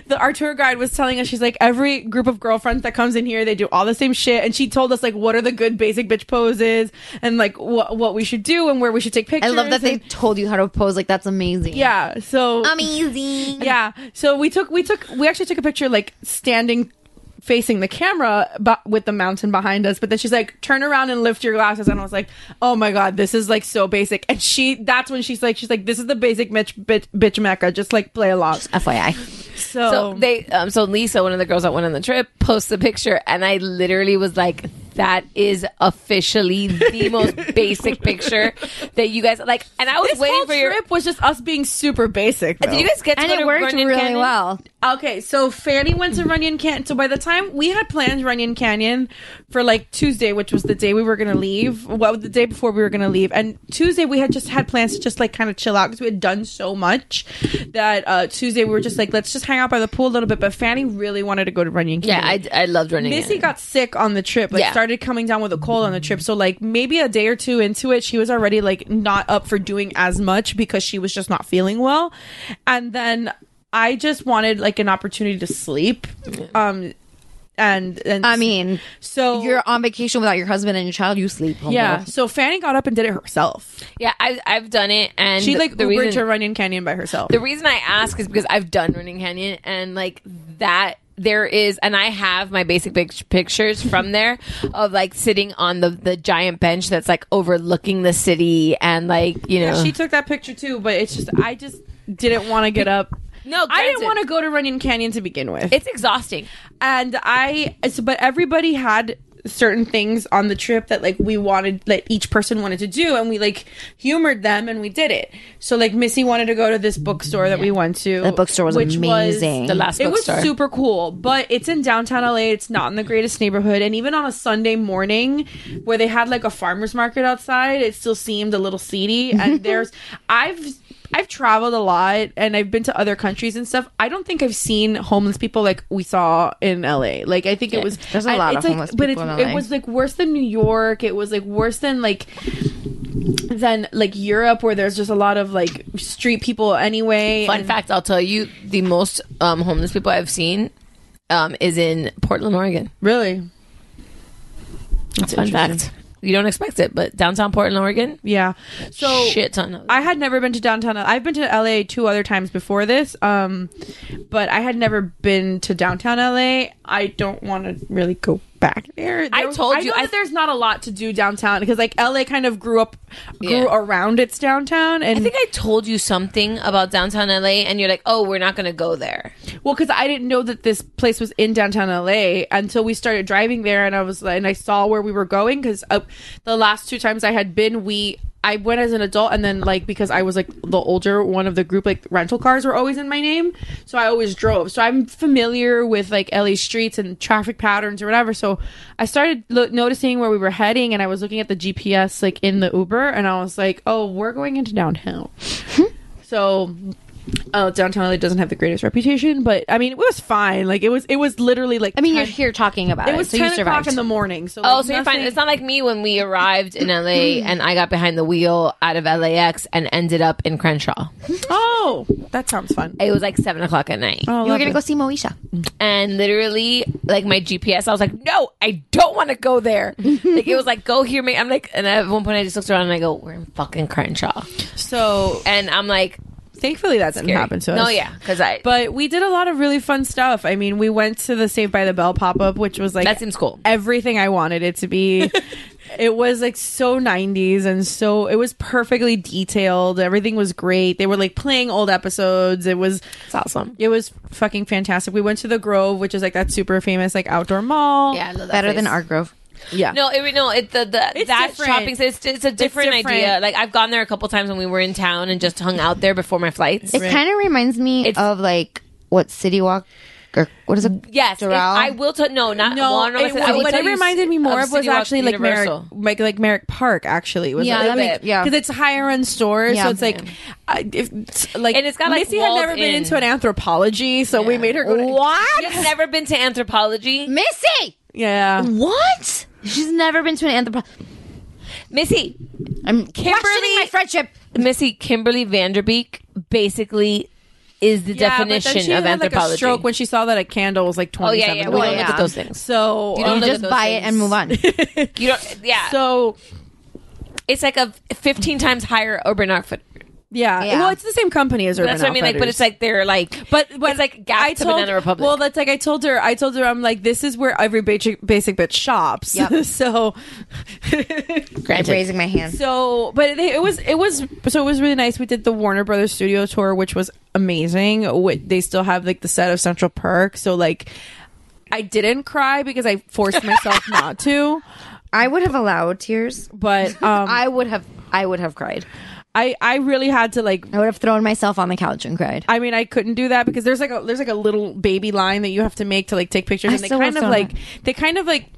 Speaker 6: the our tour guide was telling us she's like every group of girlfriends that comes in here they do all the same shit and she told us like what are the good basic bitch poses and like what what we should do and where we should take pictures.
Speaker 8: I love that they told you how to pose. Like that's amazing.
Speaker 6: yeah. So
Speaker 8: amazing.
Speaker 6: yeah. So we took we took we actually took a picture like standing facing the camera but with the mountain behind us but then she's like turn around and lift your glasses and I was like oh my god this is like so basic and she that's when she's like she's like this is the basic bitch bitch, bitch mecca just like play along
Speaker 8: FYI.
Speaker 6: so,
Speaker 7: So they, um, so Lisa, one of the girls that went on the trip, posts a picture, and I literally was like, "That is officially the most basic picture that you guys like." And I was
Speaker 6: this
Speaker 7: waiting
Speaker 6: whole
Speaker 7: for your.
Speaker 6: trip was just us being super basic
Speaker 7: Did you guys get to
Speaker 8: And
Speaker 7: go
Speaker 8: it
Speaker 7: to
Speaker 8: worked
Speaker 7: Runyon
Speaker 8: really
Speaker 7: Canyon?
Speaker 8: well.
Speaker 6: Okay, so Fanny went to Runyon Canyon. So by the time we had planned Runyon Canyon for like Tuesday, which was the day we were gonna leave, well, the day before we were gonna leave, and Tuesday we had just had plans to just like kind of chill out because we had done so much that uh Tuesday we were just like let's just hang out by the pool a little bit. But Fanny really wanted to go to Runyon
Speaker 7: Yeah,
Speaker 6: Canyon.
Speaker 7: I, I loved Runyon.
Speaker 6: Missy
Speaker 7: Canyon.
Speaker 6: got sick on the trip. Like
Speaker 7: Yeah.
Speaker 6: Started coming down with a cold on the trip. So like maybe a day or two into it, she was already like not up for doing as much because she was just not feeling well. And then I just wanted like an opportunity to sleep. Um and and
Speaker 8: I mean,
Speaker 6: so
Speaker 8: you're on vacation without your husband and your child. You sleep. homegirl.
Speaker 6: yeah. So Fanny got up and did it herself.
Speaker 7: Yeah, I, I've done it, and
Speaker 6: She like
Speaker 7: the
Speaker 6: Ubered
Speaker 7: reason
Speaker 6: to Runyon Canyon by herself.
Speaker 7: the reason I ask is because I've done Runyon Canyon, and like that. There is, and I have my basic pic- pictures from there of like sitting on the the giant bench that's like overlooking the city, and like you know,
Speaker 6: Yeah, she took that picture too, but it's just I just didn't want to get up.
Speaker 7: No,
Speaker 6: I didn't want to go to Runyon Canyon to begin with.
Speaker 7: it's exhausting.
Speaker 6: and I, so, but everybody had certain things on the trip that like we wanted, that each person wanted to do, and we like humored them and we did it. So like Missy wanted to go to this bookstore that we went to.
Speaker 8: the bookstore was
Speaker 6: which
Speaker 8: amazing.
Speaker 7: The last
Speaker 6: it was super cool, but it's in downtown LA. It's not in the greatest neighborhood, and even on a Sunday morning where they had like a farmers market outside, it still seemed a little seedy. And there's, I've. I've traveled a lot and I've been to other countries and stuff. I don't think I've seen homeless people like we saw in LA. Like I think it was
Speaker 8: there's a
Speaker 6: I-
Speaker 8: lot of
Speaker 6: like-
Speaker 8: homeless
Speaker 6: but
Speaker 8: people LA.
Speaker 6: It was like worse than New York. It was like worse than like than like Europe where there's just a lot of like street people anyway.
Speaker 7: Fun
Speaker 6: and-
Speaker 7: fact: I'll tell you, the most um, homeless people I've seen um, is in Portland, Oregon.
Speaker 6: Really?
Speaker 7: That's fun fact. You don't expect it, but downtown Portland, Oregon,
Speaker 6: Yeah. So
Speaker 7: shit ton of.
Speaker 6: I had never been to downtown. I've been to LA two other times before this, um, but I had never been to downtown LA. I don't want to really go back there.
Speaker 7: I told
Speaker 6: I
Speaker 7: you,
Speaker 6: know
Speaker 7: I-
Speaker 6: that there's not a lot to do downtown because like LA kind of grew up, grew
Speaker 7: Yeah.
Speaker 6: around its downtown, and
Speaker 7: I think I told you something about downtown LA, and you're like, "Oh, we're not going to go there."
Speaker 6: Well, because I didn't know that this place was in downtown LA until we started driving there, and I was like, and I saw where we were going because uh, the last two times I had been, we I went as an adult, and then like because I was like the older one of the group, like rental cars were always in my name, so I always drove. So I'm familiar with like LA streets and traffic patterns or whatever. So I started lo- noticing where we were heading, and I was looking at the GPS like in the Uber, and I was like, oh, we're going into downtown. Hmm. so uh, downtown LA doesn't have the greatest reputation, but I mean, it was fine. Like it was, it was literally like.
Speaker 8: I mean, you're here talking about it.
Speaker 6: It was
Speaker 8: so
Speaker 6: ten
Speaker 8: you
Speaker 6: o'clock
Speaker 8: survived.
Speaker 6: in the morning. So
Speaker 7: Oh,
Speaker 6: like,
Speaker 7: so you're fine. It's not like me when we arrived in LA and I got behind the wheel out of LAX and ended up in Crenshaw.
Speaker 6: Oh, that sounds fun.
Speaker 7: It was like seven o'clock at night.
Speaker 6: Oh,
Speaker 8: you were gonna go see Moesha.
Speaker 7: and literally like my GPS, I was like, no, I don't want to go there. like it was like, go here, mate. I'm like, and at one point I just looked around and I go, we're in fucking Crenshaw,
Speaker 6: So
Speaker 7: and I'm like,
Speaker 6: thankfully that didn't
Speaker 7: Scary.
Speaker 6: happen to us.
Speaker 7: No, yeah, because I.
Speaker 6: But we did a lot of really fun stuff. I mean, we went to the Saved by the Bell pop up, which was like
Speaker 7: That seems cool.
Speaker 6: Everything I wanted it to be. it was like so 90s and so it was perfectly detailed. Everything was great. They were like playing old episodes. It was
Speaker 7: it's awesome.
Speaker 6: It was fucking fantastic. We went to the Grove, which is like that super famous like outdoor mall.
Speaker 7: Yeah, I love that
Speaker 8: Better
Speaker 7: place.
Speaker 8: than Art Grove.
Speaker 6: Yeah.
Speaker 7: No, it, no, it, the, the
Speaker 6: It's
Speaker 7: that
Speaker 6: different.
Speaker 7: shopping it's, it's a different,
Speaker 6: different.
Speaker 7: idea. Like I've gone there a couple times when we were in town and just hung out there before my flights.
Speaker 8: It kind of reminds me
Speaker 7: It's-
Speaker 8: of like what City Walk or what is it?
Speaker 7: yes, it-
Speaker 8: Doral?
Speaker 7: I will. T- no, not
Speaker 6: No,
Speaker 7: Warner.
Speaker 6: it,
Speaker 7: I will
Speaker 6: what it reminded me more of, was
Speaker 7: City
Speaker 6: actually like Merrick, like, like Merrick Park. Actually, it was
Speaker 8: Yeah,
Speaker 6: like,
Speaker 8: that make- yeah.
Speaker 6: because it's higher end stores,
Speaker 8: Yeah.
Speaker 6: so it's like, uh, if like,
Speaker 7: And it's got, like,
Speaker 6: Missy had never
Speaker 7: walled
Speaker 6: been into an Anthropologie, so we made her go. To,
Speaker 8: What?
Speaker 7: You've never been to Anthropologie,
Speaker 8: Missy.
Speaker 6: yeah,
Speaker 8: What? She's never been to an anthropo.
Speaker 7: Missy.
Speaker 8: I'm
Speaker 7: Kimberly-
Speaker 8: questioning my friendship.
Speaker 7: Missy Kimberly Vanderbeek basically is the
Speaker 6: Yeah, but then
Speaker 7: definition
Speaker 6: she
Speaker 7: of
Speaker 6: had, like,
Speaker 7: Anthropologie.
Speaker 6: a stroke when she saw that a candle was like
Speaker 7: oh
Speaker 6: twenty
Speaker 7: yeah,
Speaker 6: seven.
Speaker 7: yeah. We
Speaker 8: Well,
Speaker 7: don't look at those things.
Speaker 6: So
Speaker 7: You don't
Speaker 8: You
Speaker 7: look
Speaker 8: just
Speaker 7: at those
Speaker 8: buy it
Speaker 7: things.
Speaker 8: and move on.
Speaker 7: You don't. Yeah.
Speaker 6: so
Speaker 7: it's like a 15 times higher Urban Outfitter.
Speaker 6: Yeah.
Speaker 8: Yeah.
Speaker 6: well, it's the same company as Urban
Speaker 7: That's what I mean. Like, but it's like they're like,
Speaker 6: But, but
Speaker 7: it's like Gap
Speaker 6: I
Speaker 7: to
Speaker 6: told,
Speaker 7: Banana Republic.
Speaker 6: Well, that's like I told her. I told her I'm like this is where every basic basic bitch shops.
Speaker 8: Yep.
Speaker 6: so
Speaker 8: I'm raising my hand.
Speaker 6: So, but they, it was it was so it was really nice. We did the Warner Brothers Studio tour, which was amazing. They still have like the set of Central Park. so like I didn't cry because I forced myself not to.
Speaker 8: I would have allowed tears.
Speaker 6: But um,
Speaker 8: I would have. I would have cried.
Speaker 6: I I really had to like.
Speaker 8: I would have thrown myself on the couch and cried.
Speaker 6: I mean, I couldn't do that because there's like a there's like a little baby line that you have to make to like take pictures,
Speaker 8: I
Speaker 6: and they kind of like they kind of like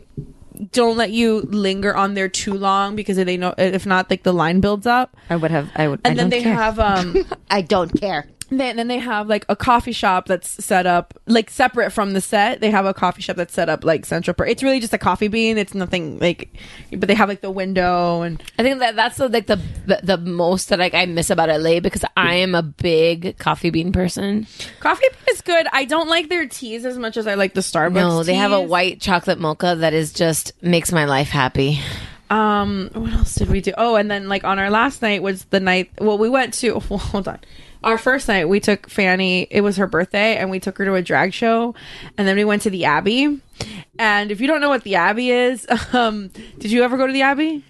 Speaker 6: don't let you linger on there too long because they know if not like the line builds up.
Speaker 8: I would have. I would.
Speaker 6: And
Speaker 8: I
Speaker 6: then they
Speaker 8: care.
Speaker 6: have um
Speaker 8: I don't care.
Speaker 6: Then, then they have like a coffee shop that's set up like separate from the set. They have a coffee shop that's set up like Central Park. It's really just a coffee bean. It's nothing like, but they have like the window and
Speaker 7: I think that that's the, like the, the the most that like I miss about LA because I am a big coffee bean person.
Speaker 6: coffee bean is good. I don't like their teas as much as I like the Starbucks.
Speaker 7: No, they have a white chocolate mocha that is just makes my life happy.
Speaker 6: Um, what else did we do? Oh, and then like on our last night was the night. Well, we went to. Well, hold on. Our first night, we took Fanny. It was her birthday, and we took her to a drag show, and then we went to the Abbey. And if you don't know what the Abbey is, um, did you ever go to the Abbey?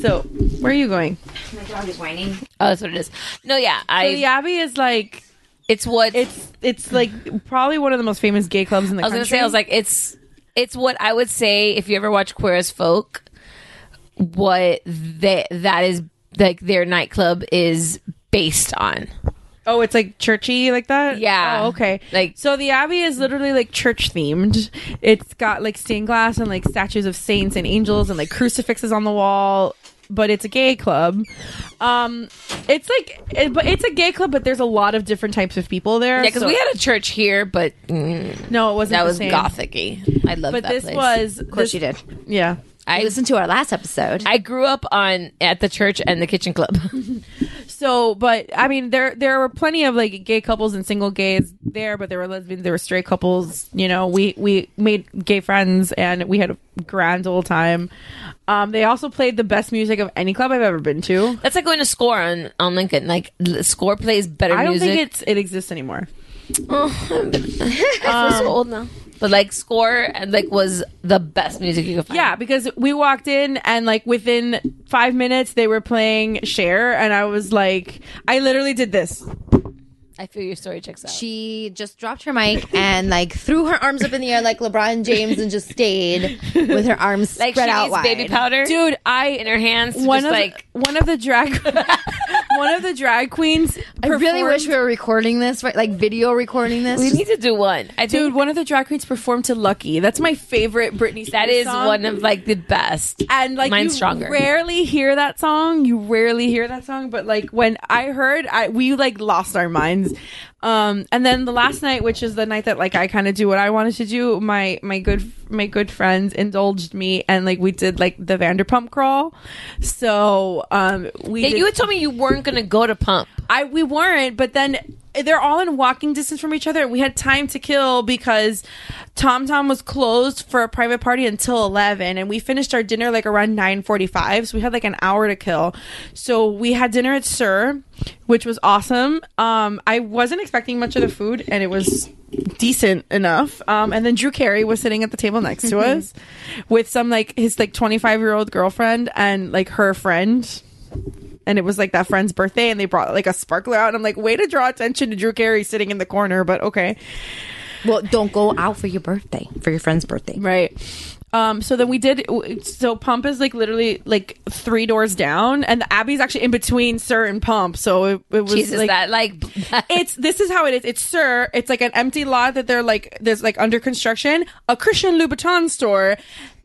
Speaker 6: So, where are you going?
Speaker 8: My dog is whining.
Speaker 7: Oh, that's what it is. No, yeah,
Speaker 6: So
Speaker 7: I.
Speaker 6: the Abbey is like
Speaker 7: it's what
Speaker 6: it's it's like probably one of the most famous gay clubs in the country.
Speaker 7: I was
Speaker 6: country.
Speaker 7: gonna say. I was like, it's it's what I would say if you ever watch Queer as Folk. What they that is like their nightclub is based on.
Speaker 6: Oh, it's like churchy like that?
Speaker 7: Yeah.
Speaker 6: Oh, okay.
Speaker 7: Like-
Speaker 6: so the Abbey is literally like church themed. It's got like stained glass and like statues of saints and angels and like crucifixes on the wall. But it's a gay club. Um, it's like, it, but it's a gay club, but there's a lot of different types of people there.
Speaker 7: Yeah, because
Speaker 6: so-
Speaker 7: we had a church here, but mm,
Speaker 6: no, it wasn't.
Speaker 7: that
Speaker 6: the
Speaker 7: was
Speaker 6: same.
Speaker 7: gothicy. I love
Speaker 6: But
Speaker 7: that
Speaker 6: this
Speaker 7: place.
Speaker 6: was,
Speaker 8: Of course, you did.
Speaker 6: yeah.
Speaker 8: I
Speaker 7: I
Speaker 8: listened to our last episode.
Speaker 7: I grew up on at the church and the kitchen club.
Speaker 6: So, but I mean, there there were plenty of like gay couples and single gays there, but there were lesbians, there were straight couples. You know, we we made gay friends and we had a grand old time. Um, they also played the best music of any club I've ever been to.
Speaker 7: That's like going to score on on Lincoln. Like score plays better
Speaker 6: I don't
Speaker 7: music.
Speaker 6: think it's it exists anymore. Oh.
Speaker 7: I feel so old now. But like score and like was the best music you could find.
Speaker 6: Yeah, because we walked in and like within five minutes they were playing Cher, and I was like, I literally did this.
Speaker 7: I feel your story checks out.
Speaker 8: she just dropped her mic and like threw her arms up in the air like LeBron James and just stayed with her arms
Speaker 7: like
Speaker 8: spread
Speaker 7: she
Speaker 8: out
Speaker 7: needs
Speaker 8: wide.
Speaker 7: baby powder,
Speaker 6: Dude, I
Speaker 7: in her hands.
Speaker 6: one
Speaker 7: just
Speaker 6: of
Speaker 7: like
Speaker 6: one of the drag one of the drag queens.
Speaker 8: I really wish we were recording this, right? Like video recording this.
Speaker 7: we need to do one. I
Speaker 6: Dude,
Speaker 7: think
Speaker 6: one of the drag queens performed to "Lucky." That's my favorite Britney. Spears
Speaker 7: that is
Speaker 6: song.
Speaker 7: one of like the best.
Speaker 6: and like
Speaker 7: mine's
Speaker 6: you
Speaker 7: stronger.
Speaker 6: rarely hear that song. You rarely hear that song, but like when I heard, I we like lost our minds. Um, and then the last night, which is the night that like I kind of do what I wanted to do, my my good my good friends indulged me, and like we did like the Vanderpump crawl. So um, we
Speaker 7: Yeah,
Speaker 6: did-
Speaker 7: you had told me you weren't gonna go to Pump.
Speaker 6: I we weren't, but then they're all in walking distance from each other. and We had time to kill because Tom Tom was closed for a private party until eleven, and we finished our dinner like around nine forty-five. So we had like an hour to kill. So we had dinner at SUR, which was awesome. Um, I wasn't expecting much of the food, and it was decent enough. Um, and then Drew Carey was sitting at the table next to us with some like his like twenty-five year old girlfriend and like her friend and it was like that friend's birthday and they brought like a sparkler out and I'm like way to draw attention to Drew Carey sitting in the corner but okay
Speaker 8: Well, don't go out for your birthday, for your friend's birthday.
Speaker 6: right um so then we did so Pump is like literally like three doors down and the Abbey's actually in between SUR and Pump so it, it was
Speaker 7: Jesus,
Speaker 6: like
Speaker 7: that like
Speaker 6: it's this is how it is. It's SUR. It's like an empty lot that they're like there's like under construction, a Christian Louboutin store,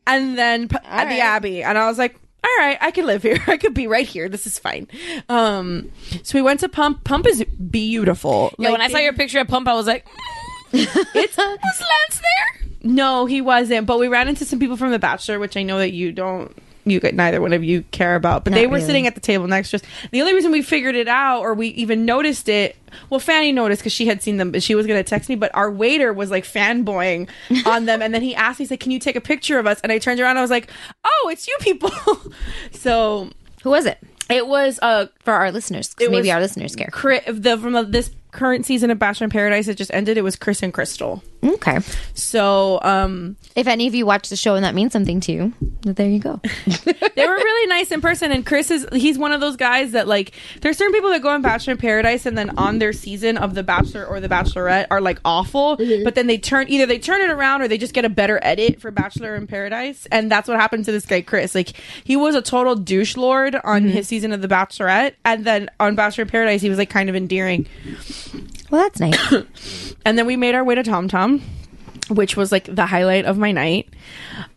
Speaker 6: and then p- at the Abbey. And I was like, all right, I could live here. I could be right here. This is fine. Um, so we went to Pump. Pump is beautiful.
Speaker 7: Yeah, when I saw your picture at Pump, I was like,
Speaker 6: it's
Speaker 7: was Lance there?
Speaker 6: no, he wasn't. But we ran into some people from The Bachelor, which I know that you don't. You get neither one of you care about, but
Speaker 8: Not
Speaker 6: they were
Speaker 8: really.
Speaker 6: sitting at the table next to us. The only reason we figured it out, or we even noticed it, well, Fanny noticed because she had seen them, but she was going to text me. But our waiter was like fanboying on them, and then he asked me, he's like, "Can you take a picture of us?" And I turned around, and I was like, "Oh, it's you people." so
Speaker 8: Who was it?
Speaker 6: it was uh
Speaker 8: For our listeners. maybe our listeners care.
Speaker 6: Chri- the from the, this current season of Bachelor in Paradise that just ended. It was Chris and Crystal.
Speaker 8: Okay.
Speaker 6: So um
Speaker 8: If any of you watch the show and that means something to you, there you go.
Speaker 6: they were really nice in person and chris is he's one of those guys that like there's certain people that go on bachelor in paradise and then on their season of the bachelor or the bachelorette are like awful but then they turn either they turn it around or they just get a better edit for bachelor in paradise and that's what happened to this guy chris like he was a total douche lord on his season of the bachelorette and then on bachelor in paradise he was like kind of endearing
Speaker 8: Well, that's nice.
Speaker 6: and then we made our way to Tom Tom, which was like the highlight of my night.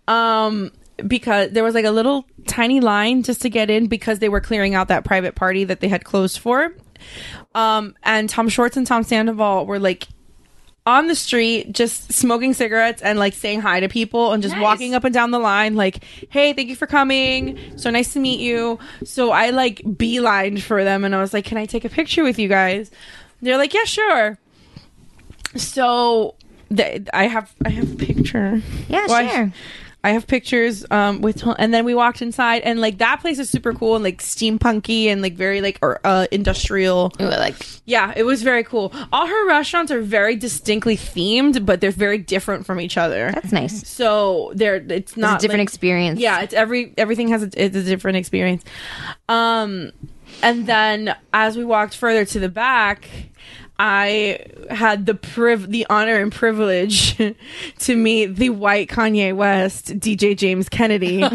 Speaker 6: Um, because there was like a little tiny line just to get in because they were clearing out that private party that they had closed for. Um, and Tom Schwartz and Tom Sandoval were like on the street just smoking cigarettes and like saying hi to people and just walking up and down the line like hey thank you for coming so nice to meet you so i like beelined for them and i was like can i take a picture with you guys they're like yeah sure so th- i have i have a picture
Speaker 8: Yeah,
Speaker 6: Well, I-
Speaker 8: sure.
Speaker 6: I have pictures um with and then we walked inside and like that place is super cool and like steampunky and like very like or uh industrial
Speaker 7: Ooh, like
Speaker 6: yeah, it was very cool. All her restaurants are very distinctly themed, but they're very different from each other.
Speaker 8: That's nice.
Speaker 6: so they're it's not
Speaker 8: different
Speaker 6: like-
Speaker 8: experience.
Speaker 6: Yeah, it's every everything has a, it's a different experience. Um, and then as we walked further to the back, I had the priv the honor and privilege to meet the white Kanye West, DJ James Kennedy.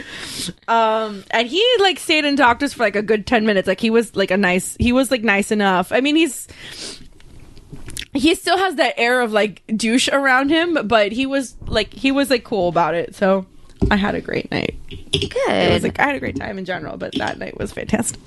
Speaker 6: um and he like stayed in doctors for like a good 10 minutes. Like he was like a nice he was like nice enough. I mean he's he still has that air of like douche around him but he was like he was like cool about it so i had a great night Good. it was
Speaker 8: Good.
Speaker 6: like i had a great time in general but that night was fantastic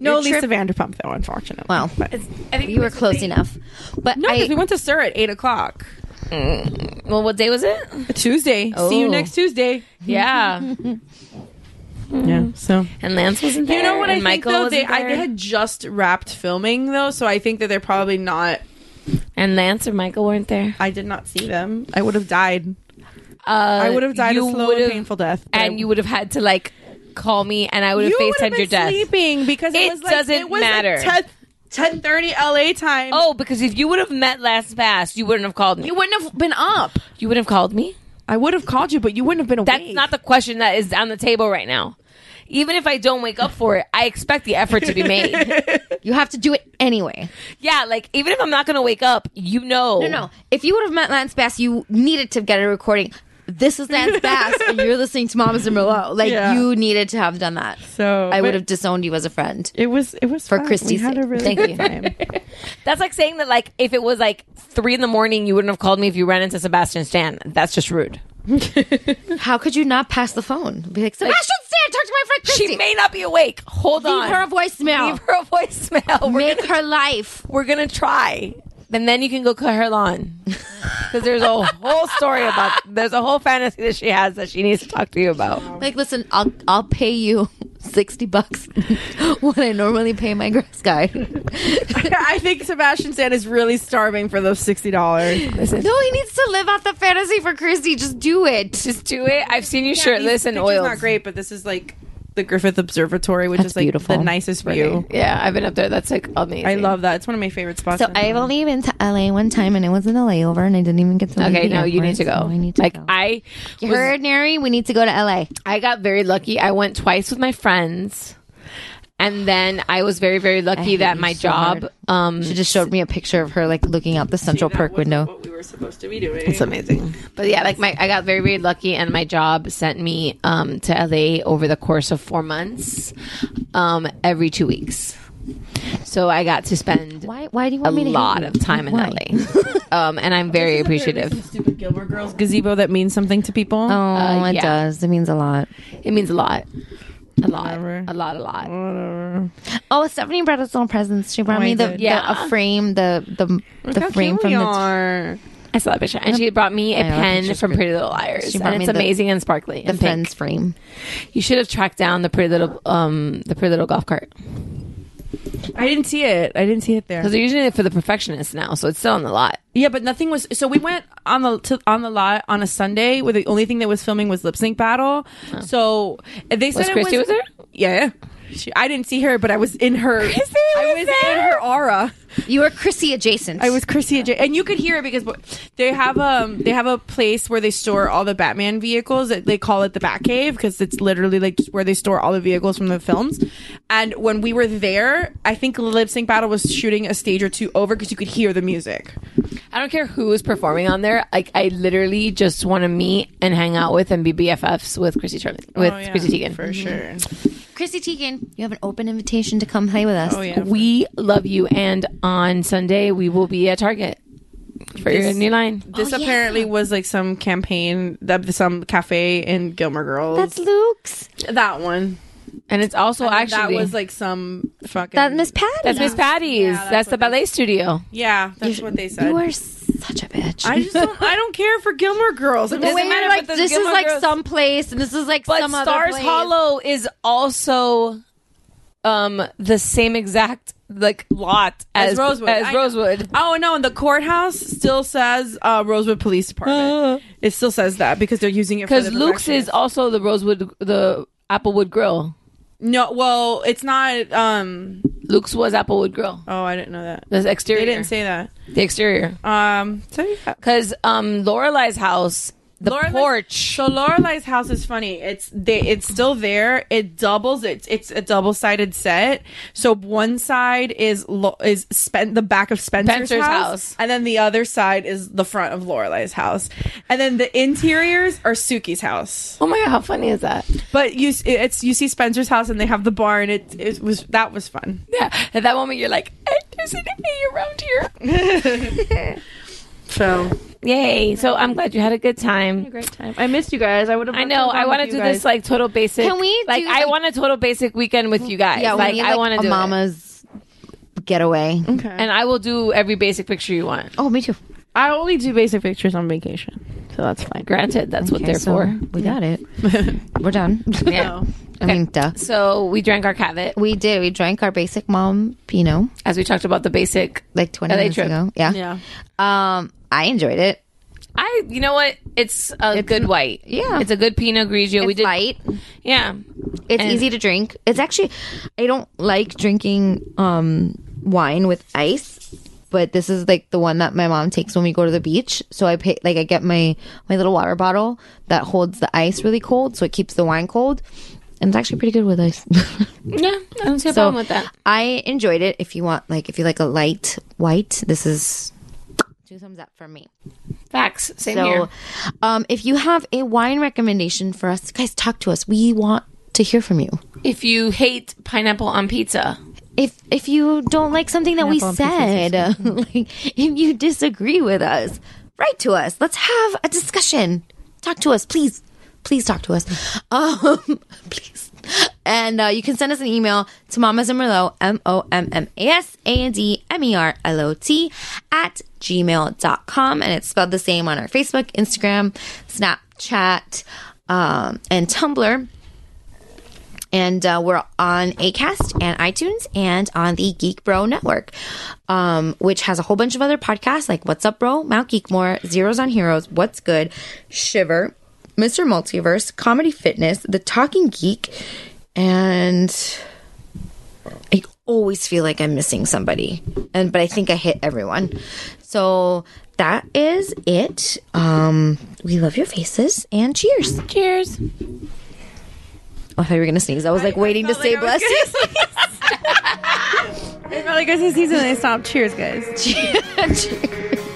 Speaker 6: no
Speaker 8: Your
Speaker 6: lisa
Speaker 8: trip-
Speaker 6: vanderpump though unfortunately
Speaker 8: Well,
Speaker 6: but,
Speaker 7: I think
Speaker 8: you were close enough. But
Speaker 6: no
Speaker 8: I,
Speaker 6: because we went to SUR at 8 o'clock mm.
Speaker 7: well, what day was it?
Speaker 6: tuesday see you
Speaker 8: Oh.
Speaker 6: next tuesday
Speaker 7: Yeah,
Speaker 6: yeah so
Speaker 7: and Lance wasn't there.
Speaker 6: You know what
Speaker 7: and
Speaker 6: I
Speaker 7: Michael
Speaker 6: think though? They, I, they had just wrapped filming though, so I think that they're probably not.
Speaker 7: and Lance or Michael weren't there.
Speaker 6: I did not see them. I would have died.
Speaker 7: Uh,
Speaker 6: I would have died a slow and painful death. but I-
Speaker 7: and you would have had to like call me, and I would have
Speaker 6: you would have
Speaker 7: FaceTimed
Speaker 6: been
Speaker 7: your death.
Speaker 6: sleeping because it,
Speaker 7: It
Speaker 6: was like,
Speaker 7: doesn't
Speaker 6: it was
Speaker 7: matter.
Speaker 6: Like 10, 10:30 LA time.
Speaker 7: Oh, because if you would have met last past, you wouldn't have called me.
Speaker 6: you wouldn't have been up.
Speaker 7: You would have called me.
Speaker 6: I would have called you, but you wouldn't have been awake.
Speaker 7: That's not the question that is on the table right now. Even if I don't wake up for it, I expect the effort to be made.
Speaker 8: you have to do it anyway.
Speaker 7: yeah, like even if I'm not going to wake up, you know.
Speaker 8: No, no. If you would have met Lance Bass, you needed to get a recording. This is Lance Bass, and you're listening to Mamas and Merlot. Like
Speaker 6: Yeah.
Speaker 8: you needed to have done that.
Speaker 6: So,
Speaker 8: I would have disowned you as a friend.
Speaker 6: It was. It was
Speaker 8: For
Speaker 6: fun.
Speaker 8: Christy's
Speaker 6: We had a
Speaker 8: sake.
Speaker 6: really
Speaker 8: Thank
Speaker 6: good
Speaker 8: you.
Speaker 6: time.
Speaker 7: That's like saying that like if it was like three in the morning, you wouldn't have called me if you ran into Sebastian Stan. That's just rude.
Speaker 8: How could you not pass the phone? Be like, Sebastian Stan, talk to my friend Christy.
Speaker 7: She may not be awake. Hold
Speaker 8: Leave
Speaker 7: on.
Speaker 8: Leave her a voicemail.
Speaker 7: Leave her a voicemail. We're
Speaker 8: Make
Speaker 7: gonna,
Speaker 8: her life.
Speaker 7: we're gonna try. And then you can go cut her lawn. Because there's a whole story about. There's a whole fantasy that she has that she needs to talk to you about.
Speaker 8: Like, listen, I'll I'll pay you 60 bucks what I normally pay my grass guy.
Speaker 6: I think Sebastian Stan is really starving for those sixty dollars.
Speaker 8: no, he needs to live out the fantasy for Chrissy. Just do it.
Speaker 7: Just do it. I've seen you shirtless and oils.
Speaker 6: not great, but this is like the Griffith Observatory, which
Speaker 8: That's
Speaker 6: is like
Speaker 8: beautiful.
Speaker 6: the nicest view.
Speaker 7: Yeah, I've been up there. That's like amazing.
Speaker 6: I love that. It's one of my favorite spots.
Speaker 8: So
Speaker 6: in
Speaker 8: I've
Speaker 6: town.
Speaker 8: only been to LA one time, and it was in a layover, and I didn't even get to. leave
Speaker 7: Okay,
Speaker 8: the
Speaker 7: no, you need to go.
Speaker 8: so I need to
Speaker 7: like
Speaker 8: go.
Speaker 7: I
Speaker 8: You
Speaker 7: was-
Speaker 8: heard, Neri? We need to go to LA.
Speaker 7: I got very lucky. I went twice with my friends. And then I was very, very lucky that my
Speaker 8: so
Speaker 7: job um
Speaker 8: She just showed me a picture of her like looking out the Central
Speaker 6: That
Speaker 8: Perk window.
Speaker 6: What we were supposed to be doing.
Speaker 7: It's amazing. But yeah, like my I got very very lucky and my job sent me um to LA over the course of 4 months um every 2 weeks. So I got to spend
Speaker 8: Why? Why do you
Speaker 7: a
Speaker 8: want me to hate
Speaker 7: lot of time in
Speaker 8: Why?
Speaker 7: LA. um and I'm very appreciative.
Speaker 6: Stupid Gilmore Girls gazebo that means something to people.
Speaker 8: Oh,
Speaker 7: Uh,
Speaker 8: it
Speaker 7: yeah.
Speaker 8: does. It means a lot.
Speaker 7: It means a lot. A lot.
Speaker 6: Whatever.
Speaker 7: A lot a lot.
Speaker 8: Oh, Stephanie brought us all presents. She brought
Speaker 6: Oh,
Speaker 8: me the, the
Speaker 7: Yeah.
Speaker 8: a frame, the the the
Speaker 6: How
Speaker 8: frame
Speaker 6: cute
Speaker 8: from
Speaker 6: we
Speaker 8: the.
Speaker 6: are.
Speaker 7: I saw that picture. And she brought me a
Speaker 8: I
Speaker 7: pen from. Pretty Little Liars.
Speaker 8: She brought
Speaker 7: And
Speaker 8: me
Speaker 7: it's
Speaker 8: the-
Speaker 7: amazing and sparkly
Speaker 8: The
Speaker 7: and pink.
Speaker 8: friend's frame.
Speaker 7: You should have tracked down the Pretty Little um the Pretty Little golf cart.
Speaker 6: I didn't see it. I didn't see it there.
Speaker 7: Because they're using it for the perfectionists now, so it's still on the lot.
Speaker 6: Yeah, but nothing was. So we went on the to, on the lot on a Sunday where the only thing that was filming was lip sync battle. Oh. So they said
Speaker 7: Was
Speaker 6: it
Speaker 7: Christy
Speaker 6: was,
Speaker 7: was there?
Speaker 6: Yeah, she, I didn't see her, but I was in her. I
Speaker 7: was
Speaker 6: was
Speaker 7: there?
Speaker 6: in her aura.
Speaker 8: You were Chrissy adjacent.
Speaker 6: I was Chrissy J, and you could hear it because they have um they have a place where they store all the Batman vehicles. They call it the Batcave because it's literally like just where they store all the vehicles from the films. And when we were there, I think Lip Sync Battle was shooting a stage or two over because you could hear the music.
Speaker 7: I don't care who is performing on there. Like I literally just want to meet and hang out with and be BFFs with Chrissy Charlie with
Speaker 6: Oh, yeah,
Speaker 7: Chrissy Teigen.
Speaker 6: for sure.
Speaker 8: Chrissy Teigen. You have an open invitation to come play with us.
Speaker 6: Oh yeah,
Speaker 7: We love you, and on Sunday we will be at Target for your new line.
Speaker 6: This
Speaker 8: Oh, yeah.
Speaker 6: apparently was like some campaign that some cafe in Gilmore Girls.
Speaker 8: That's Luke's.
Speaker 6: that one.
Speaker 7: And it's also
Speaker 6: And
Speaker 7: actually
Speaker 6: that was like some fucking
Speaker 8: That Miss Patty.
Speaker 7: that's Miss Patty's.
Speaker 6: Yeah,
Speaker 7: that's
Speaker 6: that's
Speaker 7: the
Speaker 6: what they-
Speaker 7: ballet studio.
Speaker 6: yeah. That's what they said.
Speaker 8: You are such a bitch.
Speaker 6: I just don't. I don't care for Gilmore Girls. I'm
Speaker 7: Doesn't matter
Speaker 8: like
Speaker 7: if it's
Speaker 8: this is like
Speaker 7: Girls.
Speaker 8: some place, and this is like
Speaker 7: But
Speaker 8: some other
Speaker 7: Stars
Speaker 8: place.
Speaker 7: Hollow is also um the same exact like lot as,
Speaker 6: As Rosewood.
Speaker 7: As
Speaker 6: I.
Speaker 7: Rosewood.
Speaker 6: Oh no! And the courthouse still says uh, Rosewood Police Department. it still says that because they're using it
Speaker 7: Because Luke's is also the Rosewood, the Applewood Grill.
Speaker 6: No. Well, it's not. Um.
Speaker 7: Luke's was Applewood Grill.
Speaker 6: Oh, I didn't know that.
Speaker 7: The exterior.
Speaker 6: They didn't say that.
Speaker 7: the exterior.
Speaker 6: Um.
Speaker 7: Because um, Lorelai's house, the
Speaker 6: Lorelai's-
Speaker 7: porch.
Speaker 6: So Lorelai's house is funny. It's they. It's still there. It doubles. It's it's a double sided set. So one side is Lo- is spent the back of Spencer's,
Speaker 7: Spencer's
Speaker 6: house,
Speaker 7: house.
Speaker 6: and then the other side is the front of Lorelai's house, and then the interiors are Sookie's house.
Speaker 7: oh my god, how funny is that?
Speaker 6: But you it's you see Spencer's house, and they have the barn. It it was that was fun.
Speaker 7: Yeah, at that moment you're like, "Eh, there's an A around here.
Speaker 6: So
Speaker 7: Yay! So I'm glad you had a good time.
Speaker 6: great time. I missed you guys. I would have.
Speaker 7: I know. I want to do this like total basic.
Speaker 8: Can we
Speaker 7: Like,
Speaker 8: do,
Speaker 7: I
Speaker 8: like-
Speaker 7: want a total basic weekend with you guys.
Speaker 8: Yeah, we
Speaker 7: like
Speaker 8: need,
Speaker 7: I want to
Speaker 8: a
Speaker 7: do it.
Speaker 8: mama's getaway.
Speaker 6: Okay.
Speaker 7: and I will do every basic picture you want.
Speaker 8: Oh, me too.
Speaker 6: I only do basic pictures on vacation, so that's fine.
Speaker 7: Granted, that's what
Speaker 8: Okay,
Speaker 7: they're
Speaker 8: so
Speaker 7: for.
Speaker 8: We got it. We're done.
Speaker 7: Yeah.
Speaker 8: I mean, duh.
Speaker 7: So we drank our Cavit
Speaker 8: We did. We drank our basic mom Pinot
Speaker 7: as we talked about the basic.
Speaker 8: like 20
Speaker 7: LA
Speaker 8: minutes
Speaker 7: trip.
Speaker 8: ago. Yeah.
Speaker 6: Yeah.
Speaker 8: Um, I enjoyed it.
Speaker 7: I, you know what? It's a good white.
Speaker 8: yeah.
Speaker 7: it's a good Pinot Grigio. we did.
Speaker 8: light.
Speaker 7: Yeah,
Speaker 8: It's
Speaker 7: And-
Speaker 8: easy to drink. It's actually, I don't like drinking um wine with ice, but this is like the one that my mom takes when we go to the beach. So I pay like I get my my little water bottle that holds the ice really cold, so it keeps the wine cold, and it's actually pretty good with ice.
Speaker 7: yeah. I don't see a
Speaker 8: so
Speaker 7: problem with that.
Speaker 8: I enjoyed it. If you want, like, if you like a light white, this is two thumbs up for me.
Speaker 7: Facts. Same
Speaker 8: so,
Speaker 7: here.
Speaker 8: um, if you have a wine recommendation for us, guys, talk to us. We want to hear from you.
Speaker 7: If you hate pineapple on pizza,
Speaker 8: If if you don't like something that we said, like if you disagree with us, write to us. Let's have a discussion. Talk to us, please. Please talk to us. Um, please. And uh, you can send us an email to Mamas and Merlot, M O M M A S A N D M E R L O T, at gmail.com. And it's spelled the same on our Facebook, Instagram, Snapchat, um, and Tumblr. And uh, we're on ACAST and iTunes and on the Geek Bro Network, um, which has a whole bunch of other podcasts like What's Up Bro, Mount Geekmore, Zeros on Heroes, What's Good, Shiver, Mr. Multiverse, Comedy Fitness, The Talking Geek, and I always feel like I'm missing somebody. And but I think I hit everyone. So that is it. Um we love your faces and cheers.
Speaker 7: Cheers.
Speaker 8: Oh, I thought you were gonna sneeze. I was like waiting to say I bless you.
Speaker 6: It's probably because the season they stopped. Cheers, guys.